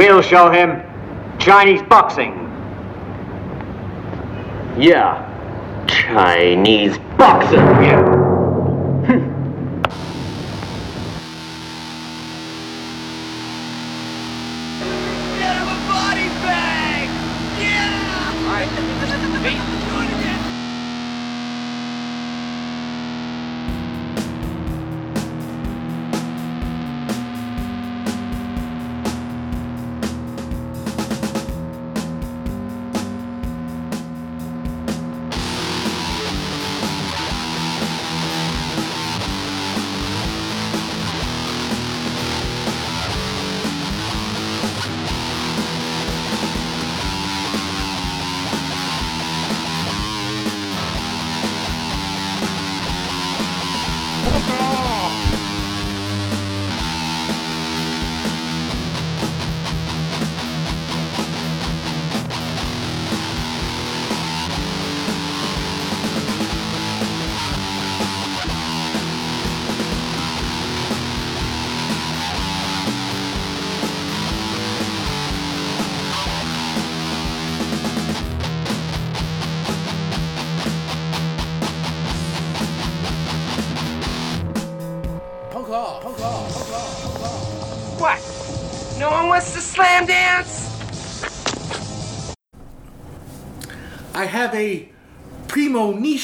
We'll show him Chinese boxing. Yeah. Chinese boxing. Yeah.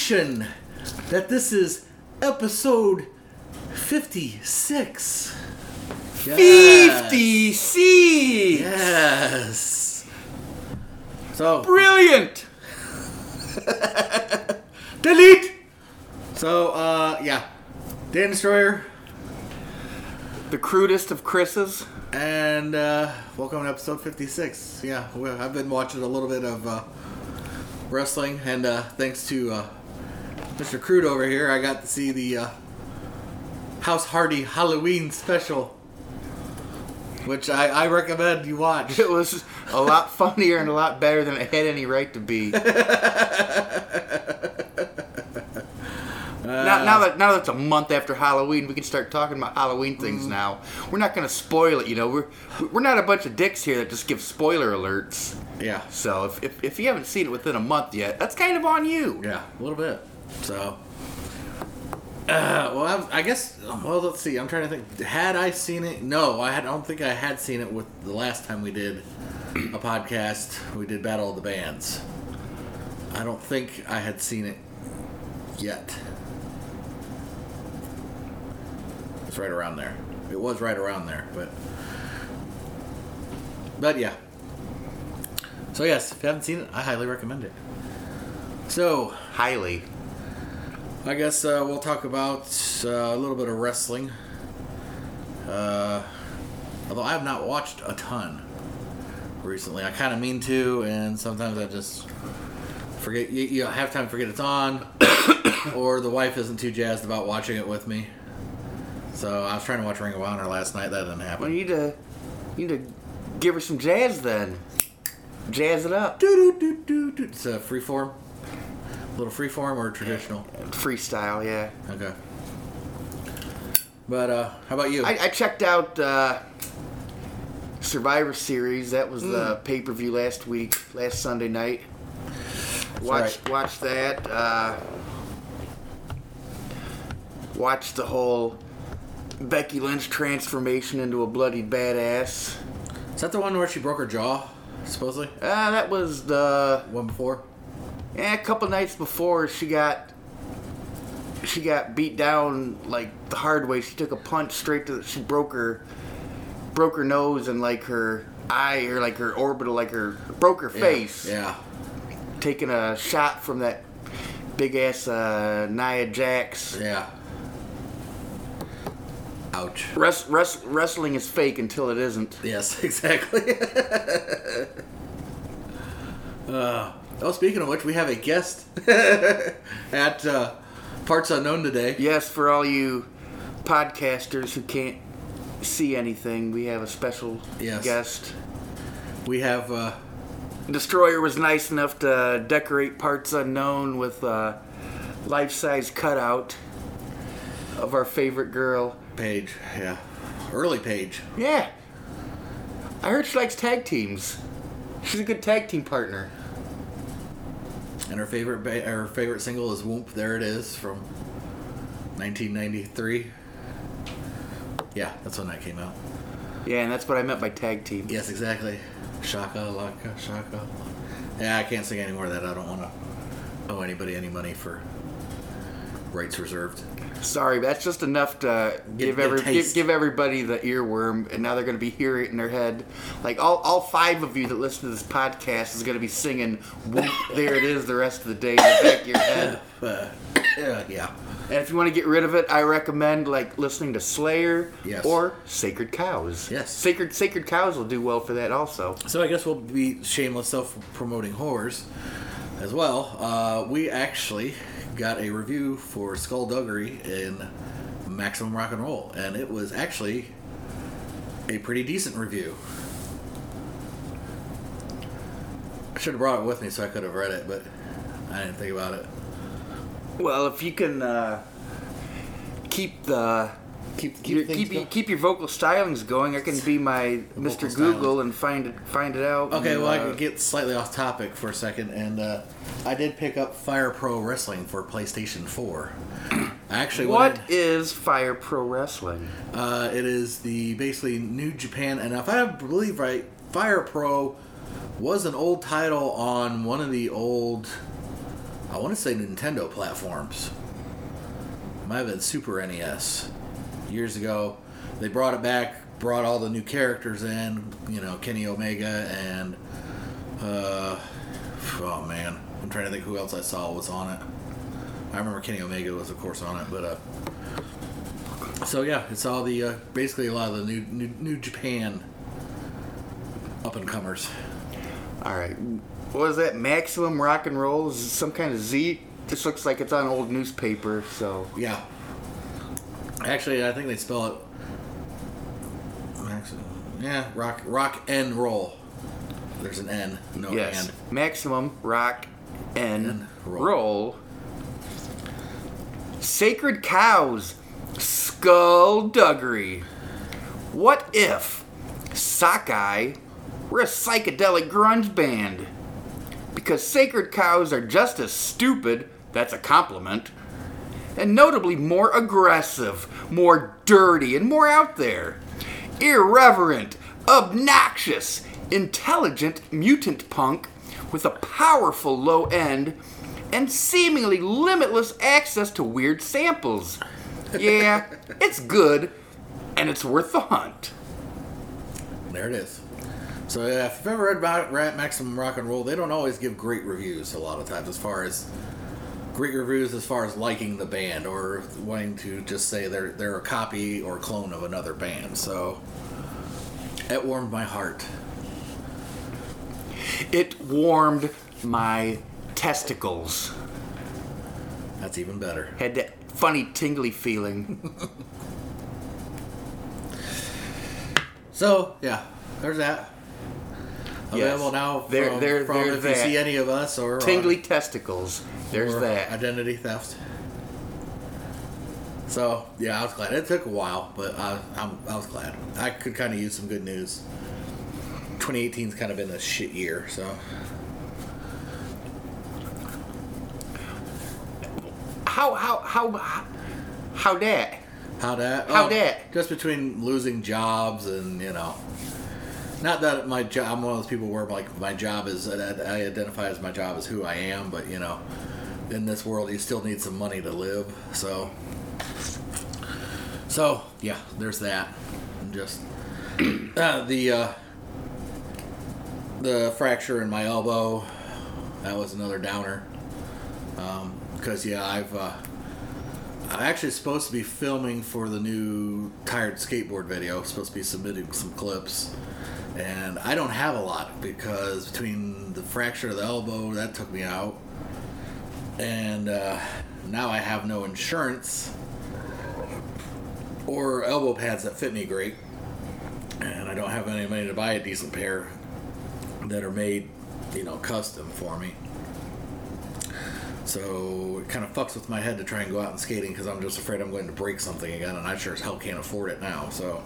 Premonition that this is episode 56. Yes. 56! Yes. So, Brilliant! delete! So, uh, yeah. Dan Destroyer, The crudest of Chris's. and uh, welcome to episode 56. Yeah, I've been watching a little bit of uh, wrestling, and uh, thanks to uh, Mr. Crude over here, I got to see the uh, House Hardy Halloween special, which I, I recommend you watch. It was a lot funnier and a lot better than it had any right to be. now, now that now that it's a month after Halloween, we can start talking about Halloween things now. We're not going to spoil it, you know. We're we're not a bunch of dicks here that just give spoiler alerts. Yeah, So if, if, if you haven't seen it within a month yet, that's kind of on you. yeah, a little bit. So, uh, well, I, I guess. Well, let's see. I'm trying to think. Had I seen it? No, I, had, I don't think I had seen it with the last time we did a podcast. We did Battle of the Bands. I don't think I had seen it yet. It's right around there. It was right around there, but but yeah. So yes, if you haven't seen it, I highly recommend it. So Highly. I guess uh, we'll talk about uh, a little bit of wrestling. Uh, although I have not watched a ton recently, I kind of mean to, and sometimes I just forget. You, you have time forget it's on, or the wife isn't too jazzed about watching it with me. So I was trying to watch Ring of Honor last night. That didn't Well, happen. you need to you need to give her some jazz then. Jazz it up. Doo-doo-doo-doo-doo. It's a free freeform, little freeform or traditional. Freestyle, yeah. Okay. But uh, how about you? I, I checked out uh, Survivor Series. That was the pay per view last week, last Sunday night. Watch right. watch that. Uh, watch the whole Becky Lynch transformation into a bloody badass. Is that the one where she broke her jaw? Supposedly, Uh, that was the one before. Yeah, a couple nights before she got she got beat down like the hard way. She took a punch straight to the, she broke her broke her nose and like her eye or like her orbital like her broke her face. Yeah. Taking a shot from that big ass uh, Nia Jax. Yeah. Ouch. Res- res- wrestling is fake until it isn't. Yes, exactly. uh, oh, speaking of which, we have a guest at uh, Parts Unknown today. Yes, for all you podcasters who can't see anything, we have a special Yes. guest. We have uh, Destroyer was nice enough to decorate parts unknown with a life-size cutout of our favorite girl. Paige. Yeah. Early Paige. Yeah. I heard she likes tag teams. She's a good tag team partner. And her favorite ba- her favorite single is "Whoop." There it is from 1993. Yeah, that's when that came out. Yeah, and that's what I meant by tag team. Yes, exactly. Shaka laka shaka. Yeah, I can't sing any more of that. I don't want to owe anybody any money for rights reserved. Sorry, that's just enough to give every give, give everybody the earworm, and now they're going to be hearing it in their head. Like all, all five of you that listen to this podcast is going to be singing there it is" the rest of the day in the back of your head. Uh, yeah, yeah. And if you want to get rid of it, I recommend like listening to Slayer Yes. or Sacred Cows. Yes. Sacred Sacred Cows will do well for that also. So I guess we'll be shameless self promoting whores as well. Uh, we actually got a review for Skullduggery in Maximum Rock and Roll, and it was actually a pretty decent review. I should have brought it with me so I could have read it, but I didn't think about it. Well, if you can uh, keep the Keep your, keep, go- your- keep your vocal stylings going, I can be my Mr. stylings. Google and find it find it out. Okay, and, well, I uh, could get slightly off topic for a second, and uh, I did pick up Fire Pro Wrestling for PlayStation 4. Actually What went in- is Fire Pro Wrestling? Uh, it is the basically New Japan, and if I believe right, Fire Pro was an old title on one of the old, I want to say Nintendo platforms. Might have been Super NES years ago. They brought it back, brought all the new characters in, you know, Kenny Omega and, uh, oh man, I'm trying to think who else I saw was on it. I remember Kenny Omega was, of course, on it, but uh, so yeah, it's all the uh, basically a lot of the new new, new Japan up and comers. All right, what is that? Maximum Rock and Roll is some kind of Z. This looks like it's on old newspaper. So Yeah. Actually, I think they spell it. Max, yeah, rock rock and roll. There's an N, no yes, and. Maximum Rock and And roll. roll. Sacred Cows, Skullduggery. What if Sockeye were a psychedelic grunge band? Because Sacred Cows are just as stupid, that's a compliment, and notably more aggressive, more dirty, and more out there. Irreverent, obnoxious, intelligent mutant punk with a powerful low end and seemingly limitless access to weird samples. Yeah, it's good, and it's worth the hunt. There it is. So if you've ever read about Rat Maximum Rock and Roll, they don't always give great reviews a lot of times as far as great reviews as far as liking the band or wanting to just say they're they're a copy or clone of another band. So it warmed my heart. It warmed my testicles. That's even better. Had that funny tingly feeling. So yeah, there's that. Available now from, There- there- from there's if you see any of us or Tingly testicles. There's that. identity theft. So yeah, I was glad. It took a while, but I, I'm, I was glad. I could kind of use some good news. 2018's kind of been a shit year, so How how how how, how that? how that? How um, oh, dat? Just between losing jobs and you know, not that my job. I'm one of those people where like my job is. I identify as my job as who I am, but you know, in this world, you still need some money to live. So, so yeah, there's that. And just uh, the uh, the fracture in my elbow. That was another downer. Because yeah, I've. Uh, I'm actually supposed to be filming for the new tired skateboard video. Supposed to be submitting some clips, and I don't have a lot because between the fracture of the elbow that took me out, and uh, now I have no insurance or elbow pads that fit me great, and I don't have any money to buy a decent pair that are made, you know, custom for me. So it kind of fucks with my head to try and go out and skating because I'm just afraid I'm going to break something again, and I sure as hell can't afford it now. So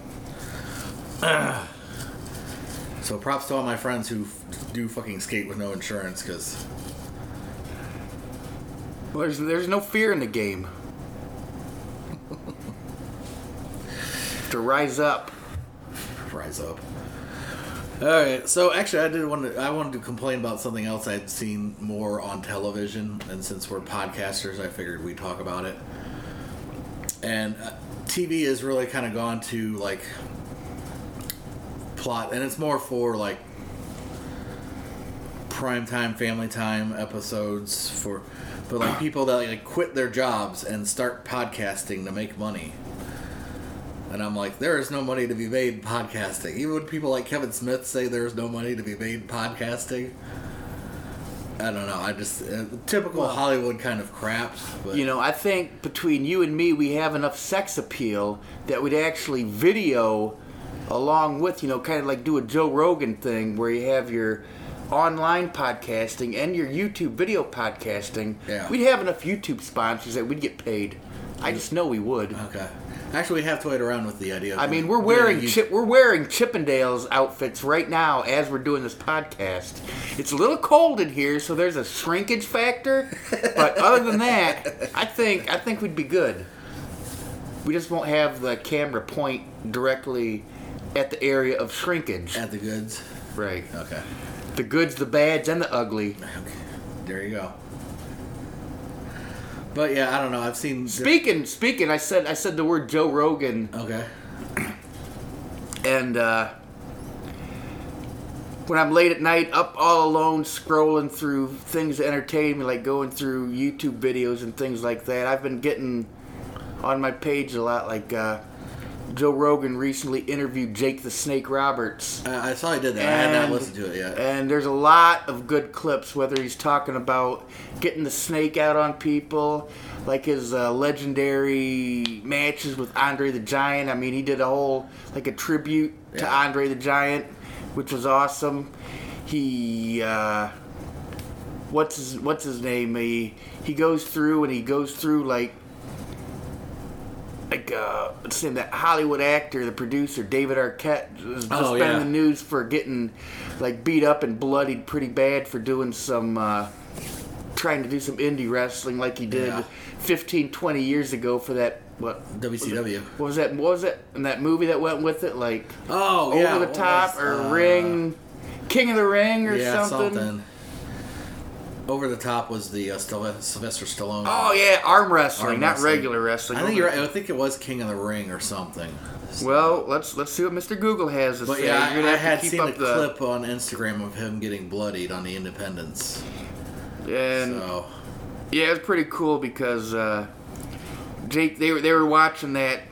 So props to all my friends who f- do fucking skate with no insurance, because Well, there's there's no fear in the game. to rise up. rise up. All right, so actually, I did want to. I wanted to complain about something else I'd seen more on television, and since we're podcasters, I figured we'd talk about it. And uh, TV has really kind of gone to like plot, and it's more for like prime time, family time episodes for, but like people that like quit their jobs and start podcasting to make money. And I'm like, there is no money to be made in podcasting. Even when people like Kevin Smith say there's no money to be made in podcasting. I don't know. I just uh, typical Hollywood kind of crap. But You know, I think between you and me, we have enough sex appeal that we'd actually video along with, you know, kind of like do a Joe Rogan thing where you have your online podcasting and your YouTube video podcasting. Yeah. We'd have enough YouTube sponsors that we'd get paid. I just know we would. okay. Actually, we have toyed around with the idea. I mean, we're wearing chip, we're wearing Chippendales outfits right now as we're doing this podcast. It's a little cold in here, so there's a shrinkage factor. But other than that, I think I think we'd be good. We just won't have the camera point directly at the area of shrinkage. at the goods. Right. Okay. The goods, the bads, and the ugly. Okay. There you go. But yeah, I don't know. I've seen. Speaking, speaking, I said I said the word Joe Rogan. Okay. and uh, when I'm late at night, up all alone, scrolling through things to entertain me, like going through YouTube videos and things like that, I've been getting on my page a lot. Like uh, Joe Rogan recently interviewed Jake the Snake Roberts. Uh, I saw he did that. I had not And- listened to it yet. And there's a lot of good clips, whether he's talking about getting the snake out on people, like his uh, legendary matches with Andre the Giant. I mean, he did a whole, like a tribute to Andre the Giant, which was awesome. He, uh, what's his, what's his name? He, he goes through and he goes through like like uh what's name that Hollywood actor, the producer, David Arquette was just Oh, been in the news for getting like beat up and bloodied pretty bad for doing some uh trying to do some indie wrestling like he did Yeah. 15, 20 years ago for that what WCW. what was that what was it in that movie that went with it like Oh over yeah. the top was, or uh, ring King of the Ring or yeah, something. Over the top was the uh, Sylvester Stallone. Oh yeah, arm wrestling, Arm not wrestling. regular wrestling. I think you're right. I think it was King of the Ring or something. Well, let's let's see what Mr. Google has to But say. yeah, I, I had seen a the- clip on Instagram of him getting bloodied on the Independence. and So Yeah, it's pretty cool because uh, Jake they were they were watching that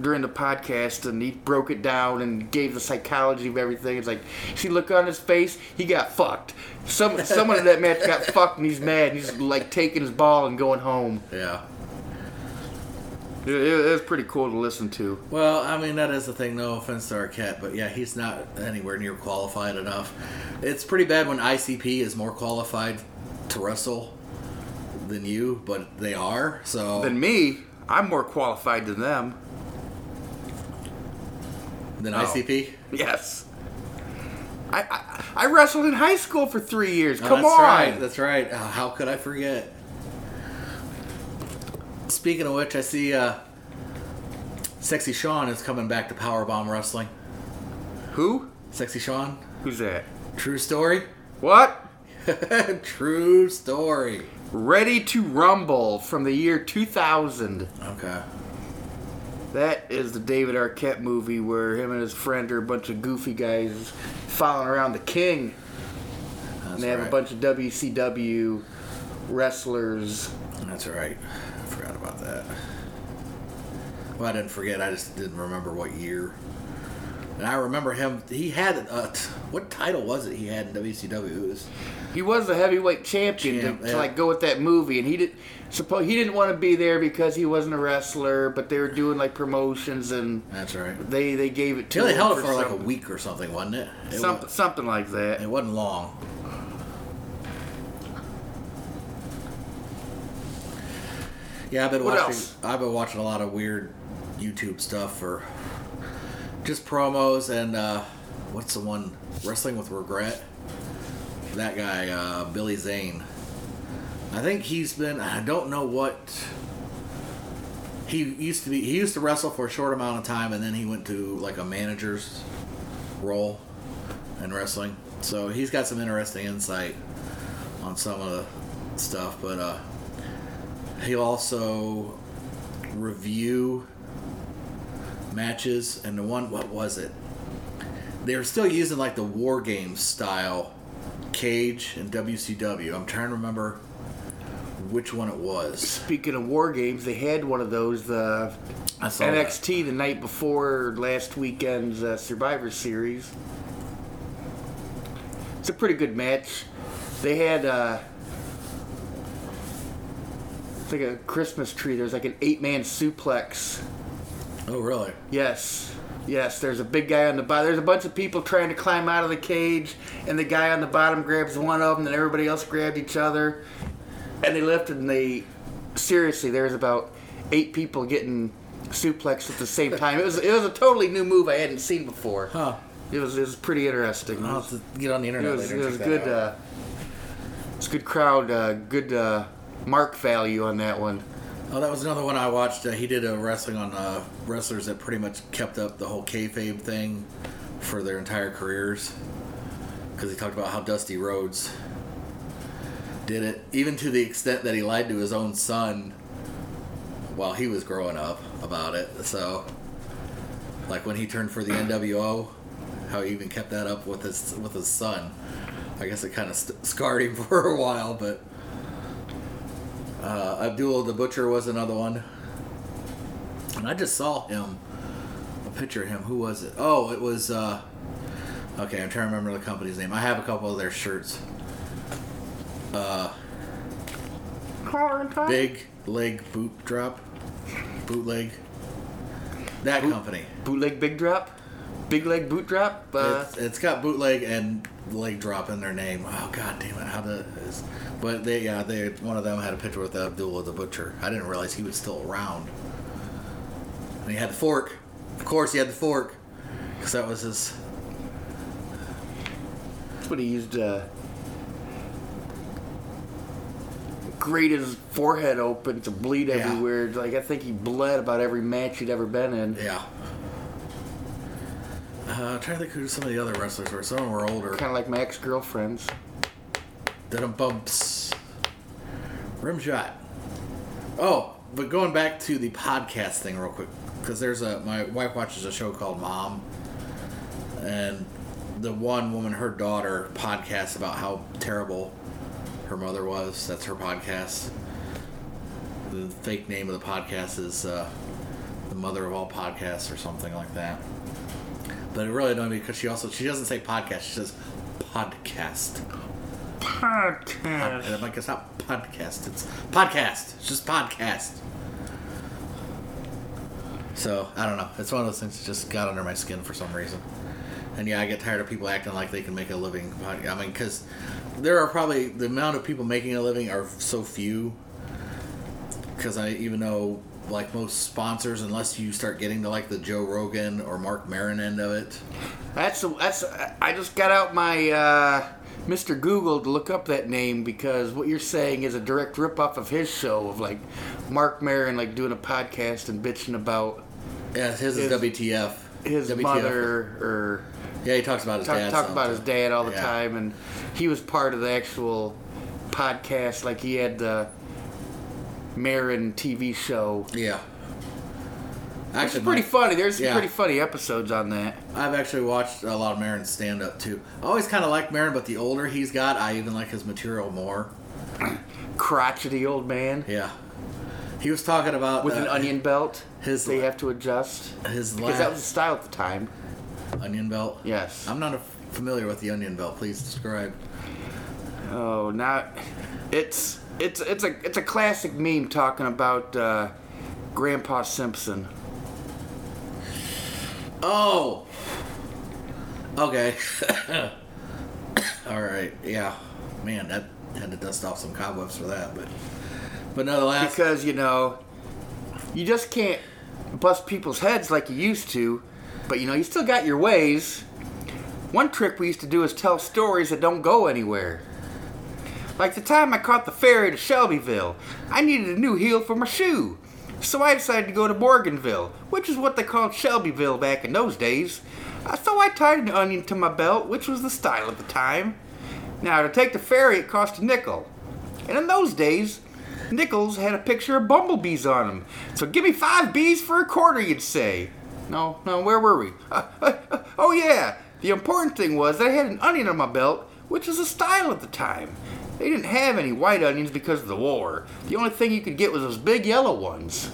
during the podcast and he broke it down and gave the psychology of everything. It's like see look on his face, he got fucked. Some someone in that match got fucked and he's mad and he's like taking his ball and going home. yeah. It, it, it was pretty cool to listen to. Well, I mean that is the thing. No offense to Arquette, but yeah, he's not anywhere near qualified enough. It's pretty bad when ICP is more qualified to wrestle than you, but they are. So Than me, I'm more qualified than them. Than Oh. ICP. Yes. I, I I wrestled in high school for three years. Oh, Come that's on. right. That's right. Oh, how could I forget? Speaking of which, I see uh, Sexy Sean is coming back to Powerbomb Wrestling. Who? Sexy Sean, Who's that? true story. What? true story. Ready to Rumble from the year 2000. Okay. That is the David Arquette movie where him and his friend are a bunch of goofy guys following around the king. That's and they have right. a bunch of WCW wrestlers. That's right. I forgot about that. Well, I didn't forget. I just didn't remember what year. And I remember him. He had uh, a what title was it? He had in WCW. Was He was the heavyweight champion Champ, to, yeah. like go with that movie, and he did. Suppose he didn't want to be there because he wasn't a wrestler, but they were doing like promotions, and that's right. they they gave it He to only him held it for like a week or something, wasn't it? It, something wa- something like that. it wasn't long. Yeah, I've been What watching. else? I've been watching a lot of weird YouTube stuff for just promos and uh, what's the one wrestling with regret? That guy, uh, Billy Zane. I think he's been. I don't know what. He used to be. He used to wrestle for a short amount of time, and then he went to like a manager's role in wrestling. So he's got some interesting insight on some of the stuff, but uh, he'll also review matches and the one what was it they were still using like the war games style cage and wcw i'm trying to remember which one it was Speaking of war games, they had one of those the I saw that. NXT the night before last weekend's uh, Survivor Series. It's a pretty good match. They had uh, it's like a Christmas tree. There's like an eight-man suplex. Oh really Yes. Yes, there's a big guy on the bottom. There's a bunch of people trying to climb out of the cage, and the guy on the bottom grabs one of them, and everybody else grabbed each other. And they lifted, and they. Seriously, there's about eight people getting suplexed at the same time. It was it was a totally new move I hadn't seen before. huh It was it was pretty interesting. It i'll have to get on the it internet was, later it was good. Uh, it's good crowd. Uh, good uh, mark value on that one. Oh, that was another one I watched. Uh, he did a wrestling on uh, wrestlers that pretty much kept up the whole kayfabe thing for their entire careers. Because he talked about how Dusty Rhodes did it, even to the extent that he lied to his own son while he was growing up about it. So, like when he turned for the NWO, how he even kept that up with his with his son. I guess it kind of st- scarred him for a while, but. Uh, Abdul the Butcher was another one. And I just saw him, a picture of him. Who was it? Oh, it was, uh, okay, I'm trying to remember the company's name. I have a couple of their shirts. Uh, big Leg Boot Drop. Bootleg. That company. Bootleg big drop, big leg boot drop. Uh, it's, it's got bootleg and leg drop in their name. Oh god damn it! How the? But they yeah they one of them had a picture with Abdullah the butcher. I didn't realize he was still around. And he had the fork. Of course, he had the fork because that was his. That's what he used. Uh, grate his forehead open to bleed Yeah. everywhere. Like I think he bled about every match he'd ever been in. Yeah. Uh, I'm trying to think who some of the other wrestlers were. Some of them were older. Kind of like my ex-girlfriends. Dum bumps. Rimshot. Oh, but going back to the podcast thing real quick, because there's a my wife watches a show called Mom, and the one woman, her daughter, podcasts about how terrible her mother was. That's her podcast. The fake name of the podcast is uh, the mother of all podcasts or something like that. But it really annoyed me because she also she doesn't say podcast. She says podcast. Podcast. And I'm like, it's not podcast. It's podcast. It's just podcast. So I don't know. It's one of those things that just got under my skin for some reason. And yeah, I get tired of people acting like they can make a living. I mean, because there are probably the amount of people making a living are so few. Because I even know like most sponsors, unless you start getting to like the Joe Rogan or Marc Maron end of it. That's that's. I just got out my uh, Mr. Google to look up that name because what you're saying is a direct ripoff of his show of like Marc Maron like doing a podcast and bitching about Yeah, his is WTF. his WTF. mother or Yeah, he talks about his talk, dad. talk about his dad all the Yeah. time and he was part of the actual podcast like he had the Maron TV show. Yeah. It's Actually, pretty my- funny. There's some pretty funny episodes on that. I've actually watched a lot of Maron's stand up too. I always kind of like Maron, but the older he's got, I even like his material more. Crotchety old man Yeah. He was talking about with uh, an onion belt. his- they have to adjust his because that was the style at the time. onion belt. Yes. I'm not a, familiar with the onion belt. Please describe. Oh, not. It's it's it's a it's a classic meme talking about uh, Grandpa Simpson. Oh. Okay. All right. Yeah. Man, that had to dust off some cobwebs for that, but but nonetheless. Because you know, you just can't bust people's heads like you used to, but you know you still got your ways. One trick we used to do is tell stories that don't go anywhere. Like the time I caught the ferry to Shelbyville, I needed a new heel for my shoe. So I decided to go to Morganville, which is what they called Shelbyville back in those days. Uh, So I tied an onion to my belt, which was the style at the time. Now, to take the ferry, it cost a nickel. And in those days, nickels had a picture of bumblebees on them. So give me five bees for a quarter, you'd say. No, no, where were we? Uh, uh, oh, yeah. The important thing was that I had an onion on my belt, which was a style at the time. They didn't have any white onions because of the war. The only thing you could get was those big yellow ones.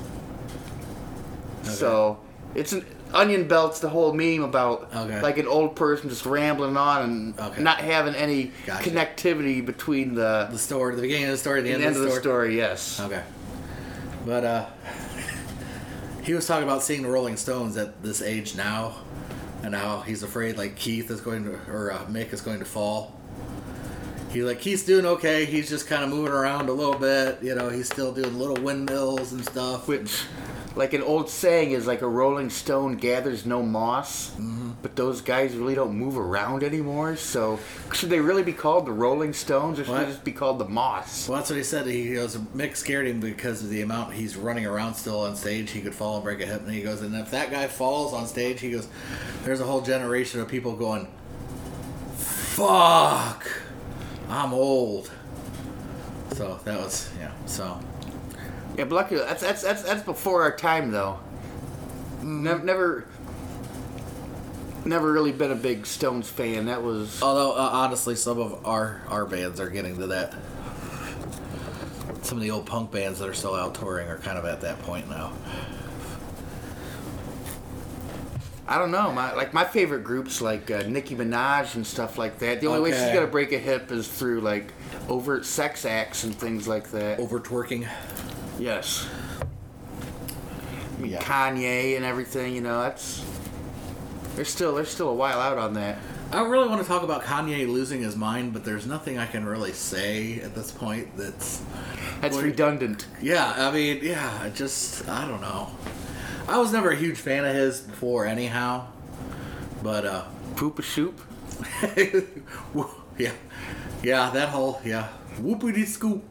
So, it's an onion belt's the whole meme about Okay. like an old person just rambling on and Okay. not having any Gotcha. connectivity between the, The story, the beginning of the story, the, the end, end of the story. story. Yes. Okay. But uh he was talking about seeing the Rolling Stones at this age now and how he's afraid like Keith is going to or uh, Mick is going to fall. He like Keith's doing okay. He's just kind of moving around a little bit. You know, he's still doing little windmills and stuff. Which, like an old saying, is like a rolling stone gathers no moss. Mm-hmm. But those guys really don't move around anymore. So, should they really be called the Rolling Stones, or should What? they just be called the Moss? Well, that's what he said. He goes, Mick scared him because of the amount he's running around still on stage. He could fall and break a hip. And he goes, and if that guy falls on stage, he goes, there's a whole generation of people going, fuck, I'm old. So that was, yeah, so. Yeah, but luckily, that's that's that's that's before our time, though. Never, never, never really been a big Stones fan. That was Although, uh, honestly, some of our, our bands are getting to that. Some of the old punk bands that are still out touring are kind of at that point now. I don't know. My like my favorite groups like uh, Nicki Minaj and stuff like that. The only way she's gonna break a hip is through like overt sex acts and things like that. Over twerking. Yes. I mean, Yeah. Kanye and everything. You know, that's there's still there's still a while out on that. I don't really want to talk about Kanye losing his mind, but there's nothing I can really say at this point that's. That's Well, redundant. Yeah, I mean, yeah, just, I don't know. I was never a huge fan of his before, anyhow. But, uh, Poop a shoop. yeah. Yeah, that whole, yeah. Whoopity scoop.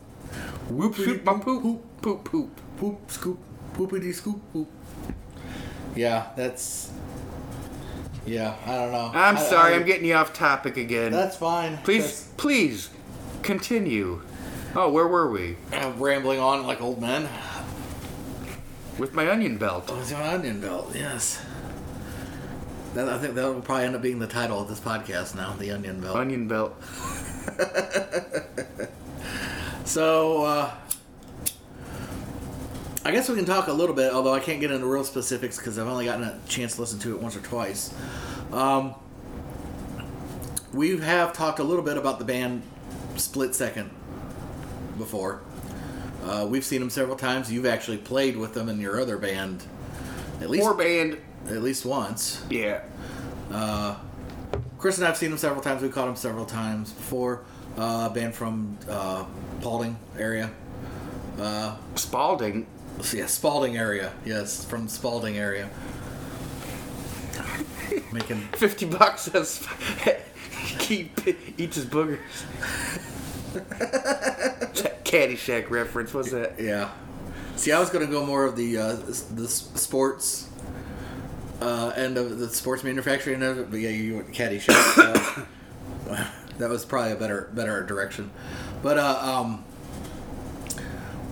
Whoop Shoot my poop. Poop poop. Poop scoop. Whoopity scoop poop. Yeah, that's. Yeah, I don't know. I'm I- sorry, I- am getting you off topic again. That's fine. please, please, continue. Oh, where were we? I'm rambling on like old men. With my onion belt. Oh, it's an onion belt, yes. That, I think that will probably end up being the title of this podcast now, the onion belt. Onion belt. So, uh, I guess we can talk a little bit, although I can't get into real specifics because I've only gotten a chance to listen to it once or twice. Um, we have talked a little bit about the band Split Second before. Uh, we've seen them several times. You've actually played with them in your other band, at least Four band. at least once. Yeah. Chris and I've seen them several times. We've caught them several times before. Uh, band from uh, Paulding area. Spalding. Yeah, Spalding area. Yes, from Spalding area. Making 50 bucks says keep eats his boogers. Caddyshack reference. What's that? yeah. See, I was gonna go more of the uh, the sports uh, end of the sports manufacturing end it, but yeah, you went Caddyshack. uh, that was probably a better better direction. But uh, um,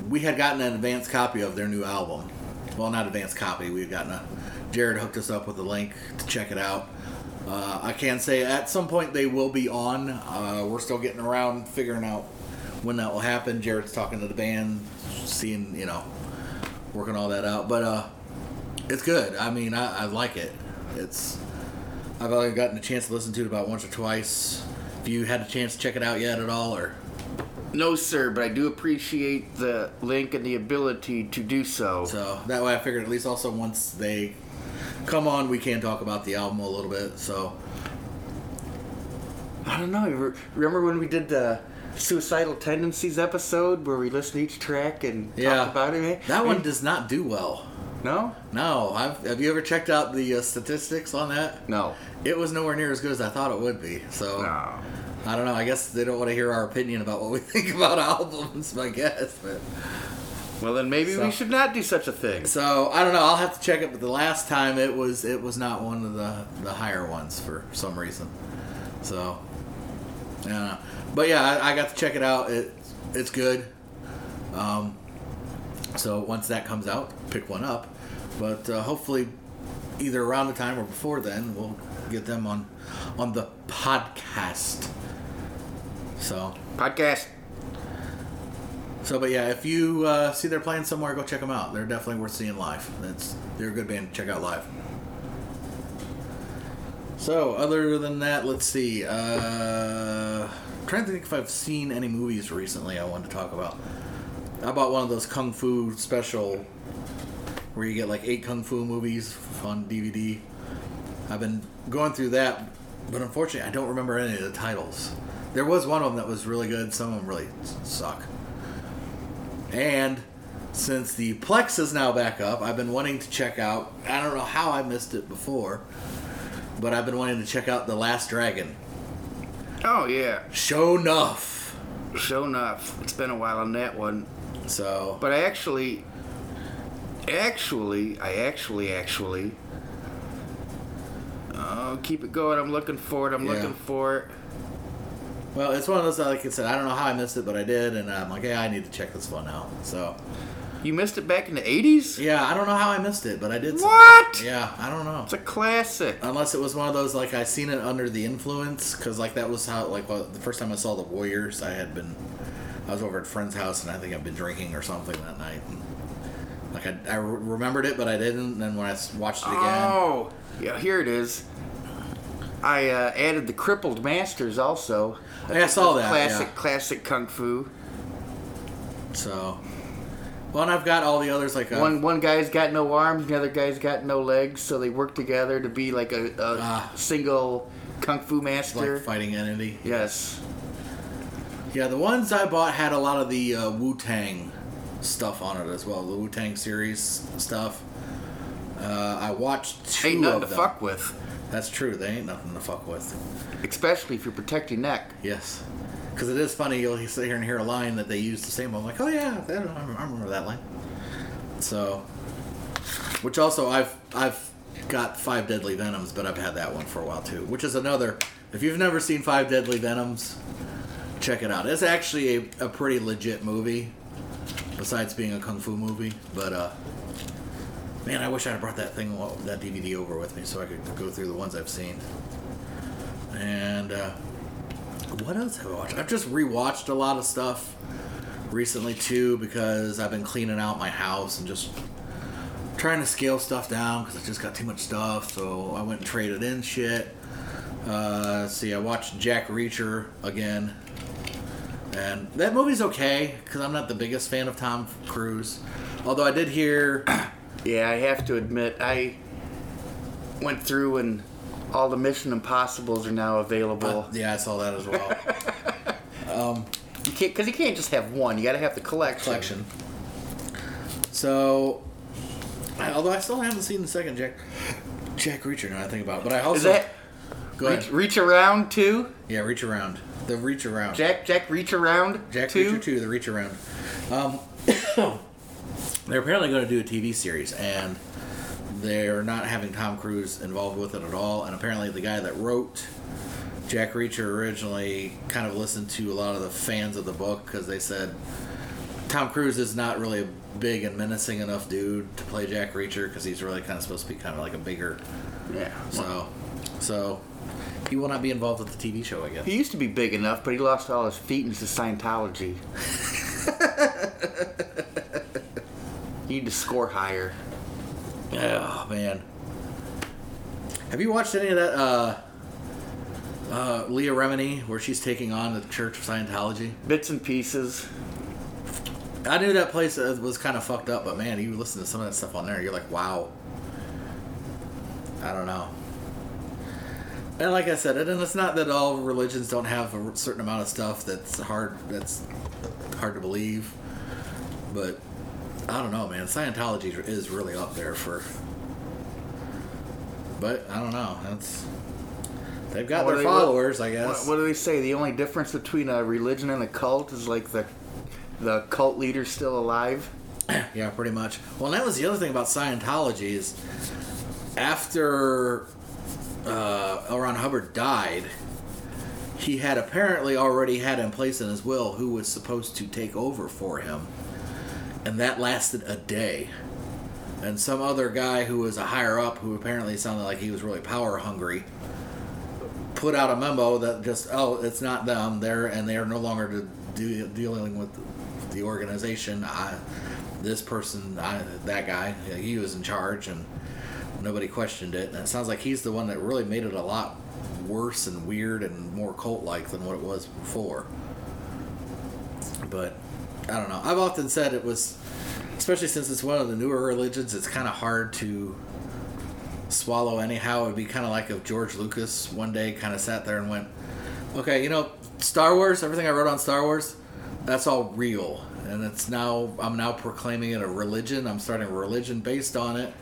we had gotten an advanced copy of their new album. Well, not advanced copy. We had gotten a. Jared hooked us up with a link to check it out. Uh, I can say at some point they will be on. Uh, we're still getting around figuring out when that will happen. Jared's talking to the band, seeing you know, working all that out. But uh, it's good. I mean, I, I like it. It's I've only gotten a chance to listen to it about once or twice. If you had a chance to check it out yet at all, or No, sir, but I do appreciate the link and the ability to do so. so that way I figured at least also once they come on, we can talk about the album a little bit. So I don't know. Remember when we did the suicidal tendencies episode where we listened to each track and Yeah. talked about it? eh? that one does not do well. No? No, I've, have you ever checked out the uh, statistics on that? No. It was nowhere near as good as I thought it would be. So No. I don't know. I guess they don't want to hear our opinion about what we think about albums. I guess, but Well, then maybe So- we should not do such a thing. so I don't know. I'll have to check it. But the last time it was it was not one of the the higher ones for some reason. So I don't know. But yeah, I, I got to check it out. It it's good. Um, so once that comes out, pick one up. But uh, hopefully, either around the time or before then, we'll get them on on the podcast. So Podcast. So, but yeah, if you uh, see they're playing somewhere, go check them out. They're definitely worth seeing live. That's they're a good band to check out live. So, other than that, let's see. Uh, trying to think if I've seen any movies recently. I wanted to talk about. I bought one of those kung fu special, where you get like eight kung fu movies on DVD. I've been going through that, but unfortunately, I don't remember any of the titles. There was one of them that was really good. Some of them really suck. And since the Plex is now back up, I've been wanting to check out. I don't know how I missed it before, but I've been wanting to check out The Last Dragon. Oh, yeah. Sho'nuff. Show enough. It's been a while on that one. So, But I actually, actually, I actually, actually. Oh, keep it going. I'm looking for it. I'm Yeah. looking for it. Well, it's one of those. Like I said, I don't know how I missed it, but I did, and I'm like, yeah, I need to check this one out. So, You missed it back in the 80s? yeah, I don't know how I missed it, but I did. What? Yeah, I don't know. It's a classic. Unless it was one of those like I seen it under the influence, because like that was how like well, the first time I saw the Warriors, I had been, I was over at a friend's house and I think I've been drinking or something that night. And, like I, I re- remembered it, but I didn't. And then when I watched it again, Oh, yeah, here it is. I uh, added the crippled masters also. Yeah, I saw that, Classic, yeah. classic kung fu. so. Well, and I've got all the others like uh, One one guy's got no arms, the other guy's got no legs, so they work together to be like a, a Ah. single kung fu master. like fighting entity. yes. Yeah, the ones I bought had a lot of the uh, Wu Tang stuff on it as well. The Wu Tang series stuff. Uh, I watched two Ain't nothing to fuck with, That's true. They ain't nothing to fuck with. especially if you protect your neck. Yes. Because it is funny, you'll sit here and hear a line that they use the same. I'm like, oh yeah, that, I remember that line. So, which also I've I've got Five Deadly Venoms, but I've had that one for a while too. Which is another. If you've never seen Five Deadly Venoms, check it out. It's actually a, a pretty legit movie, besides being a kung fu movie. But uh, man, I wish I'd brought that thing, that DVD over with me, so I could go through the ones I've seen. And uh, what else have I watched? I've just rewatched a lot of stuff recently too because I've been cleaning out my house and just trying to scale stuff down because I just got too much stuff. So I went and traded in shit. Uh, let's see, I watched Jack Reacher again, and that movie's okay because I'm not the biggest fan of Tom Cruise. Although I did hear, Yeah, I have to admit, I went through and all the Mission Impossibles are now available. yeah, I saw that as well. you can't, because you can't just have one. You got to have the collection. collection. So, I, although I still haven't seen the second Jack Jack Reacher now I think about it, but I also Is that go reach, ahead. reach around too? Yeah, reach around. The reach around. Jack Jack reach around Jack two? Reacher 2, the reach around. Um, they're apparently going to do a TV series, and they're not having Tom Cruise involved with it at all. And apparently, the guy that wrote Jack Reacher originally kind of listened to a lot of the fans of the book because they said Tom Cruise is not really a big and menacing enough dude to play Jack Reacher because he's really kind of supposed to be kind of like a bigger. Yeah. So, so he will not be involved with the TV show, I guess. He used to be big enough, but he lost all his feet into Scientology. you need to score higher. Oh man. Have you watched any of that uh uh Leah Remini where she's taking on the Church of Scientology? Bits and pieces. I knew that place uh, was kind of fucked up, but man, you listen to some of that stuff on there, you're like, wow. I don't know. And like I said, and it's not that all religions don't have a certain amount of stuff that's hard that's hard to believe, but I don't know, man. Scientology is really up there for. But I don't know. That's they've got What their they- what- followers, I guess. what do they say? The only difference between a religion and a cult is like the the cult leader's still alive. Yeah, pretty much. Well, and that was the other thing about Scientology is after uh, L. Ron Hubbard died, he had apparently already had in place in his will who was supposed to take over for him, and that lasted a day. And some other guy who was a higher up, who apparently sounded like he was really power hungry, put out a memo that just oh, it's not them. They're and they are no longer de- de- dealing with the organization. I, this person, I, that guy, he was in charge, and nobody questioned it. And it sounds like he's the one that really made it a lot worse and weird and more cult-like than what it was before. But I don't know. I've often said it was, especially since it's one of the newer religions, it's kind of hard to swallow anyhow. It'd be kind of like if George Lucas one day kind of sat there and went, okay, you know, Star Wars, everything I wrote on Star Wars, that's all real. And it's now, I'm now proclaiming it a religion. I'm starting a religion based on it.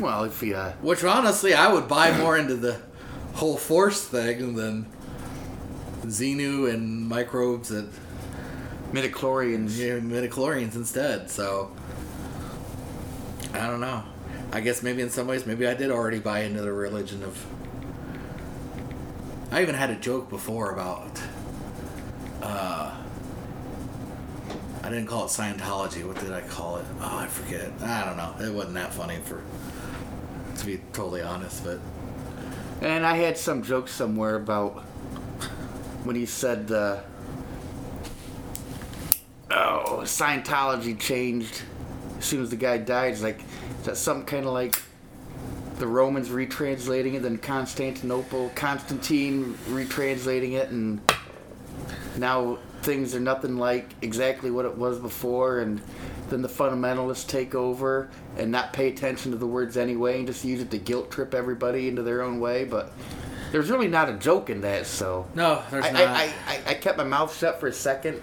Well, if you uh, Which honestly, I would buy more into the whole Force thing than Xenu and microbes and midichlorians, yeah, midichlorians instead. So I don't know. I guess maybe in some ways, maybe I did already buy into the religion of. I even had a joke before about. Uh, I didn't call it Scientology. What did I call it? Oh, I forget. I don't know. It wasn't that funny for. To be totally honest, but and I had some joke somewhere about when he said, uh, "Oh, Scientology changed as soon as the guy died." It's like is that something kind of like the Romans retranslating it, then Constantinople, Constantine retranslating it, and now things are nothing like exactly what it was before, and then the fundamentalists take over and not pay attention to the words anyway, and just use it to guilt trip everybody into their own way. But there's really not a joke in that, so no, there's I, not. I, I, I kept my mouth shut for a second,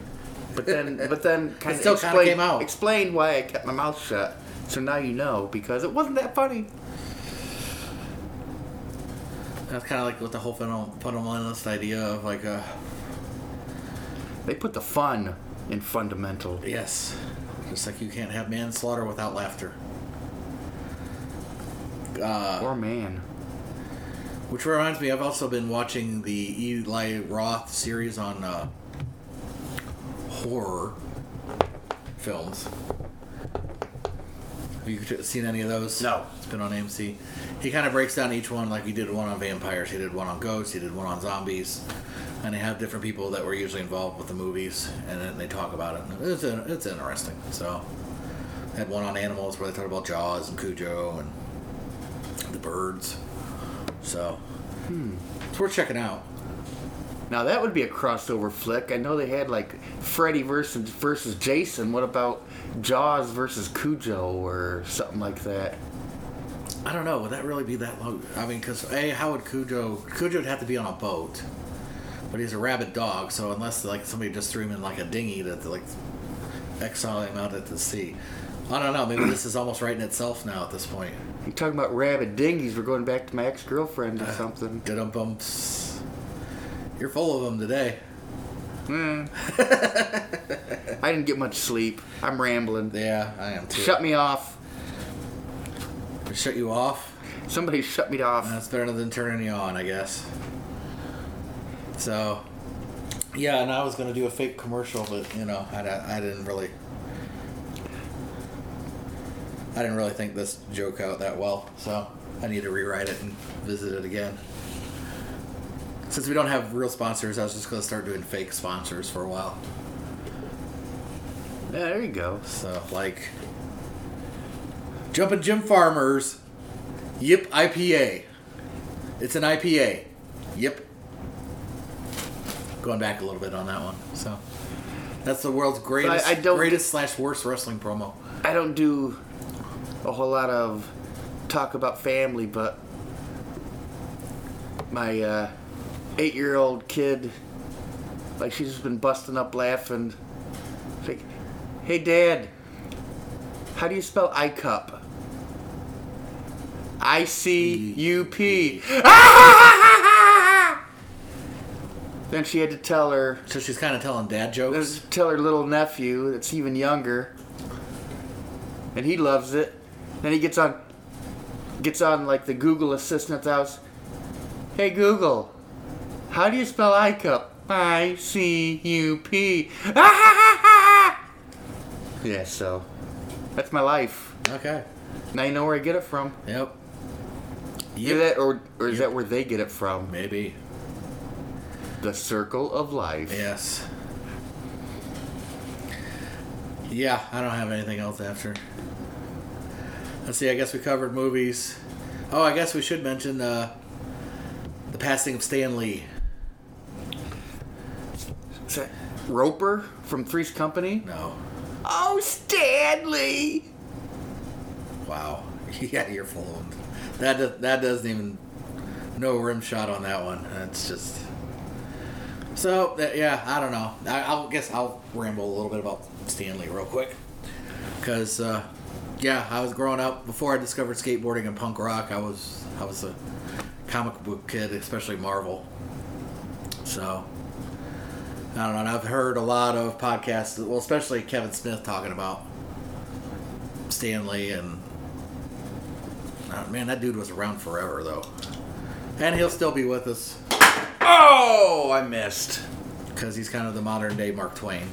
but then but then kind of still kinda came out. explained why I kept my mouth shut. So now you know because it wasn't that funny. That's kind of like with the whole fundamentalist idea of like uh, They put the fun in fundamental. Yes. Just like you can't have manslaughter without laughter. Uh, Or man. which reminds me, I've also been watching the Eli Roth series on uh, horror films. Have you seen any of those? No. It's been on AMC. He kind of breaks down each one, like he did one on vampires, he did one on ghosts, he did one on zombies, and they have different people that were usually involved with the movies, and then they talk about it. It's it's interesting. So, had one on animals where they talk about Jaws and Cujo and the birds. So, hmm. it's worth checking out. Now that would be a crossover flick. I know they had like Freddy versus versus Jason. What about Jaws versus Cujo or something like that? I don't know. Would that really be that low? I mean, because a how would Cujo? Cujo would have to be on a boat, but he's a rabid dog. So unless like somebody just threw him in like a dinghy to like exile him out at the sea, I don't know. Maybe this is almost writing itself now at this point. You talking about rabid dinghies? We're going back to my ex girlfriend Uh, or something. Dum bumps. You're full of them today. Hmm. I didn't get much sleep. I'm rambling. Yeah, I am too. Shut me off. Shut you off. Somebody shut me off. That's better than turning you on, I guess. So, yeah, and I was gonna do a fake commercial, but you know, I, I didn't really, I didn't really think this joke out that well, so I need to rewrite it and visit it again. Since we don't have real sponsors, I was just gonna start doing fake sponsors for a while. Yeah, there you go. So, like, Jumpin' Jim Farmers, Yip IPA. It's an IPA. Yip. Going back a little bit on that one. So, that's the world's greatest, I don't- greatest slash worst wrestling promo. I don't do a whole lot of talk about family, but my uh, eight-year-old kid, like she's just been busting up laughing. She's like, "Hey, Dad, How do you spell I cup? I C U P. Then she had to tell her So she's kind of telling dad jokes. Uh, tell her little nephew that's even younger, and he loves it. Then he gets on, gets on like the Google assistant house. Hey Google, how do you spell I cup? I C U P. Yeah, so that's my life. Okay. Now you know where I get it from. Yep. Either that, or or is that where they get it from? Maybe. The circle of life. Yes. Yeah, I don't have anything else after. Let's see. I guess we covered movies. Oh, I guess we should mention uh, the passing of Stan Lee. That Roper from Three's Company? No. Oh, Stanley! Wow. Yeah, you're full of them. That does, that doesn't even no rim shot on that one. That's just. So that, yeah, I don't know. I, I'll guess I'll ramble a little bit about Stan Lee real quick, because uh, yeah, I was growing up before I discovered skateboarding and punk rock. I was I was a comic book kid, especially Marvel. So I don't know. And I've heard a lot of podcasts, well, especially Kevin Smith talking about Stan Lee and uh, man, that dude was around forever though, and he'll still be with us Oh, I missed. because he's kind of the modern day Mark Twain.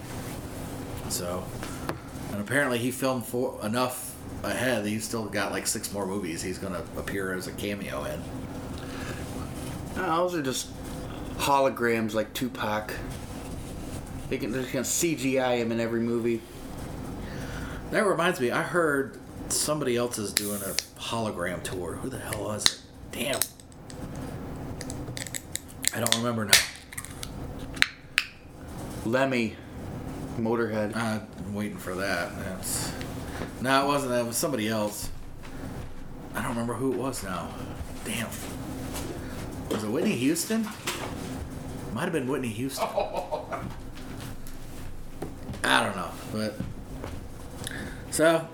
So, and apparently he filmed for enough ahead. that He's still got like six more movies he's gonna appear as a cameo in. No, those are just holograms like Tupac. They can, they can CGI him in every movie. That reminds me, I heard somebody else is doing a hologram tour. Who the hell was it? Damn. I don't remember now. Lemmy, Motorhead. Uh, I'm waiting for that. That's... No, it wasn't. That it was somebody else. I don't remember who it was now. Damn. Was it Whitney Houston? Might have been Whitney Houston. I don't know, but so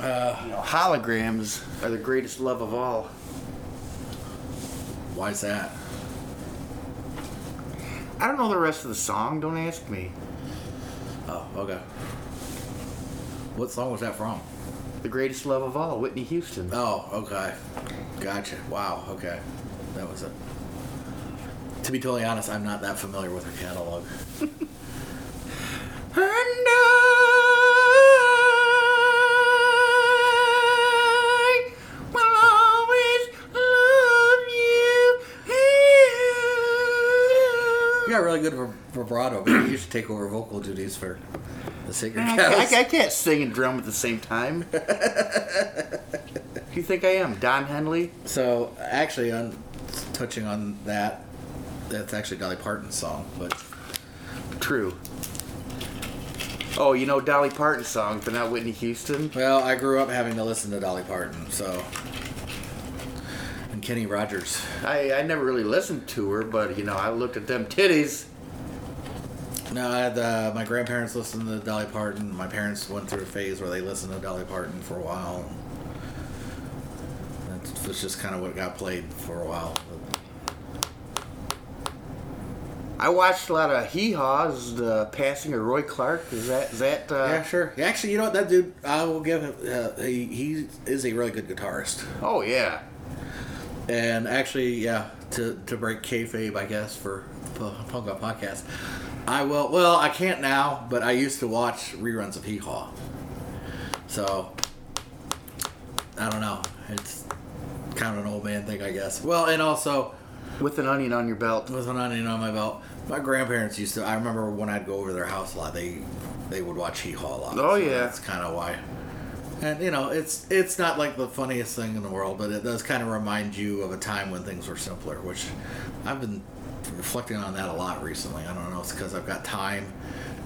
uh, You know, holograms are the greatest love of all. why's that? I don't know the rest of the song. Don't ask me. Oh, okay. What song was that from? The greatest love of all, Whitney Houston. Oh, okay. Gotcha. Wow. Okay, that was it. To be totally honest, I'm not that familiar with her catalog. And I will always love you. You got really good vib- vibrato. Maybe you should take over vocal duties for the singer. I, cast. I, I can't sing and drum at the same time. Who you think I am, Don Henley? So actually, on touching on that, that's actually Dolly Parton's song. But True. Oh, you know Dolly Parton songs, but not Whitney Houston. well, I grew up having to listen to Dolly Parton, so and Kenny Rogers. I, I never really listened to her, but you know I looked at them titties. No, I had uh, my grandparents listened to Dolly Parton. My parents went through a phase where they listened to Dolly Parton for a while. That was just kind of what got played for a while. I watched a lot of Hee Haws, the passing of Roy Clark. Is that is that? Uh, yeah, sure. Actually, you know what? That dude, I will give him. Uh, he he is a really good guitarist. Oh yeah. And actually, yeah, to, to break kayfabe, I guess, for Punk Up Podcast, I will. Well, I can't now, but I used to watch reruns of Hee Haw. So, I don't know. It's kind of an old man thing, I guess. Well, and also, With an onion on your belt. with an onion on my belt, my grandparents used to. I remember when I'd go over their house a lot, they they would watch Hee Haw a lot. Oh, So yeah. That's kind of why. And you know, it's it's not like the funniest thing in the world, but it does kind of remind you of a time when things were simpler, which I've been reflecting on that a lot recently. I don't know, it's because I've got time,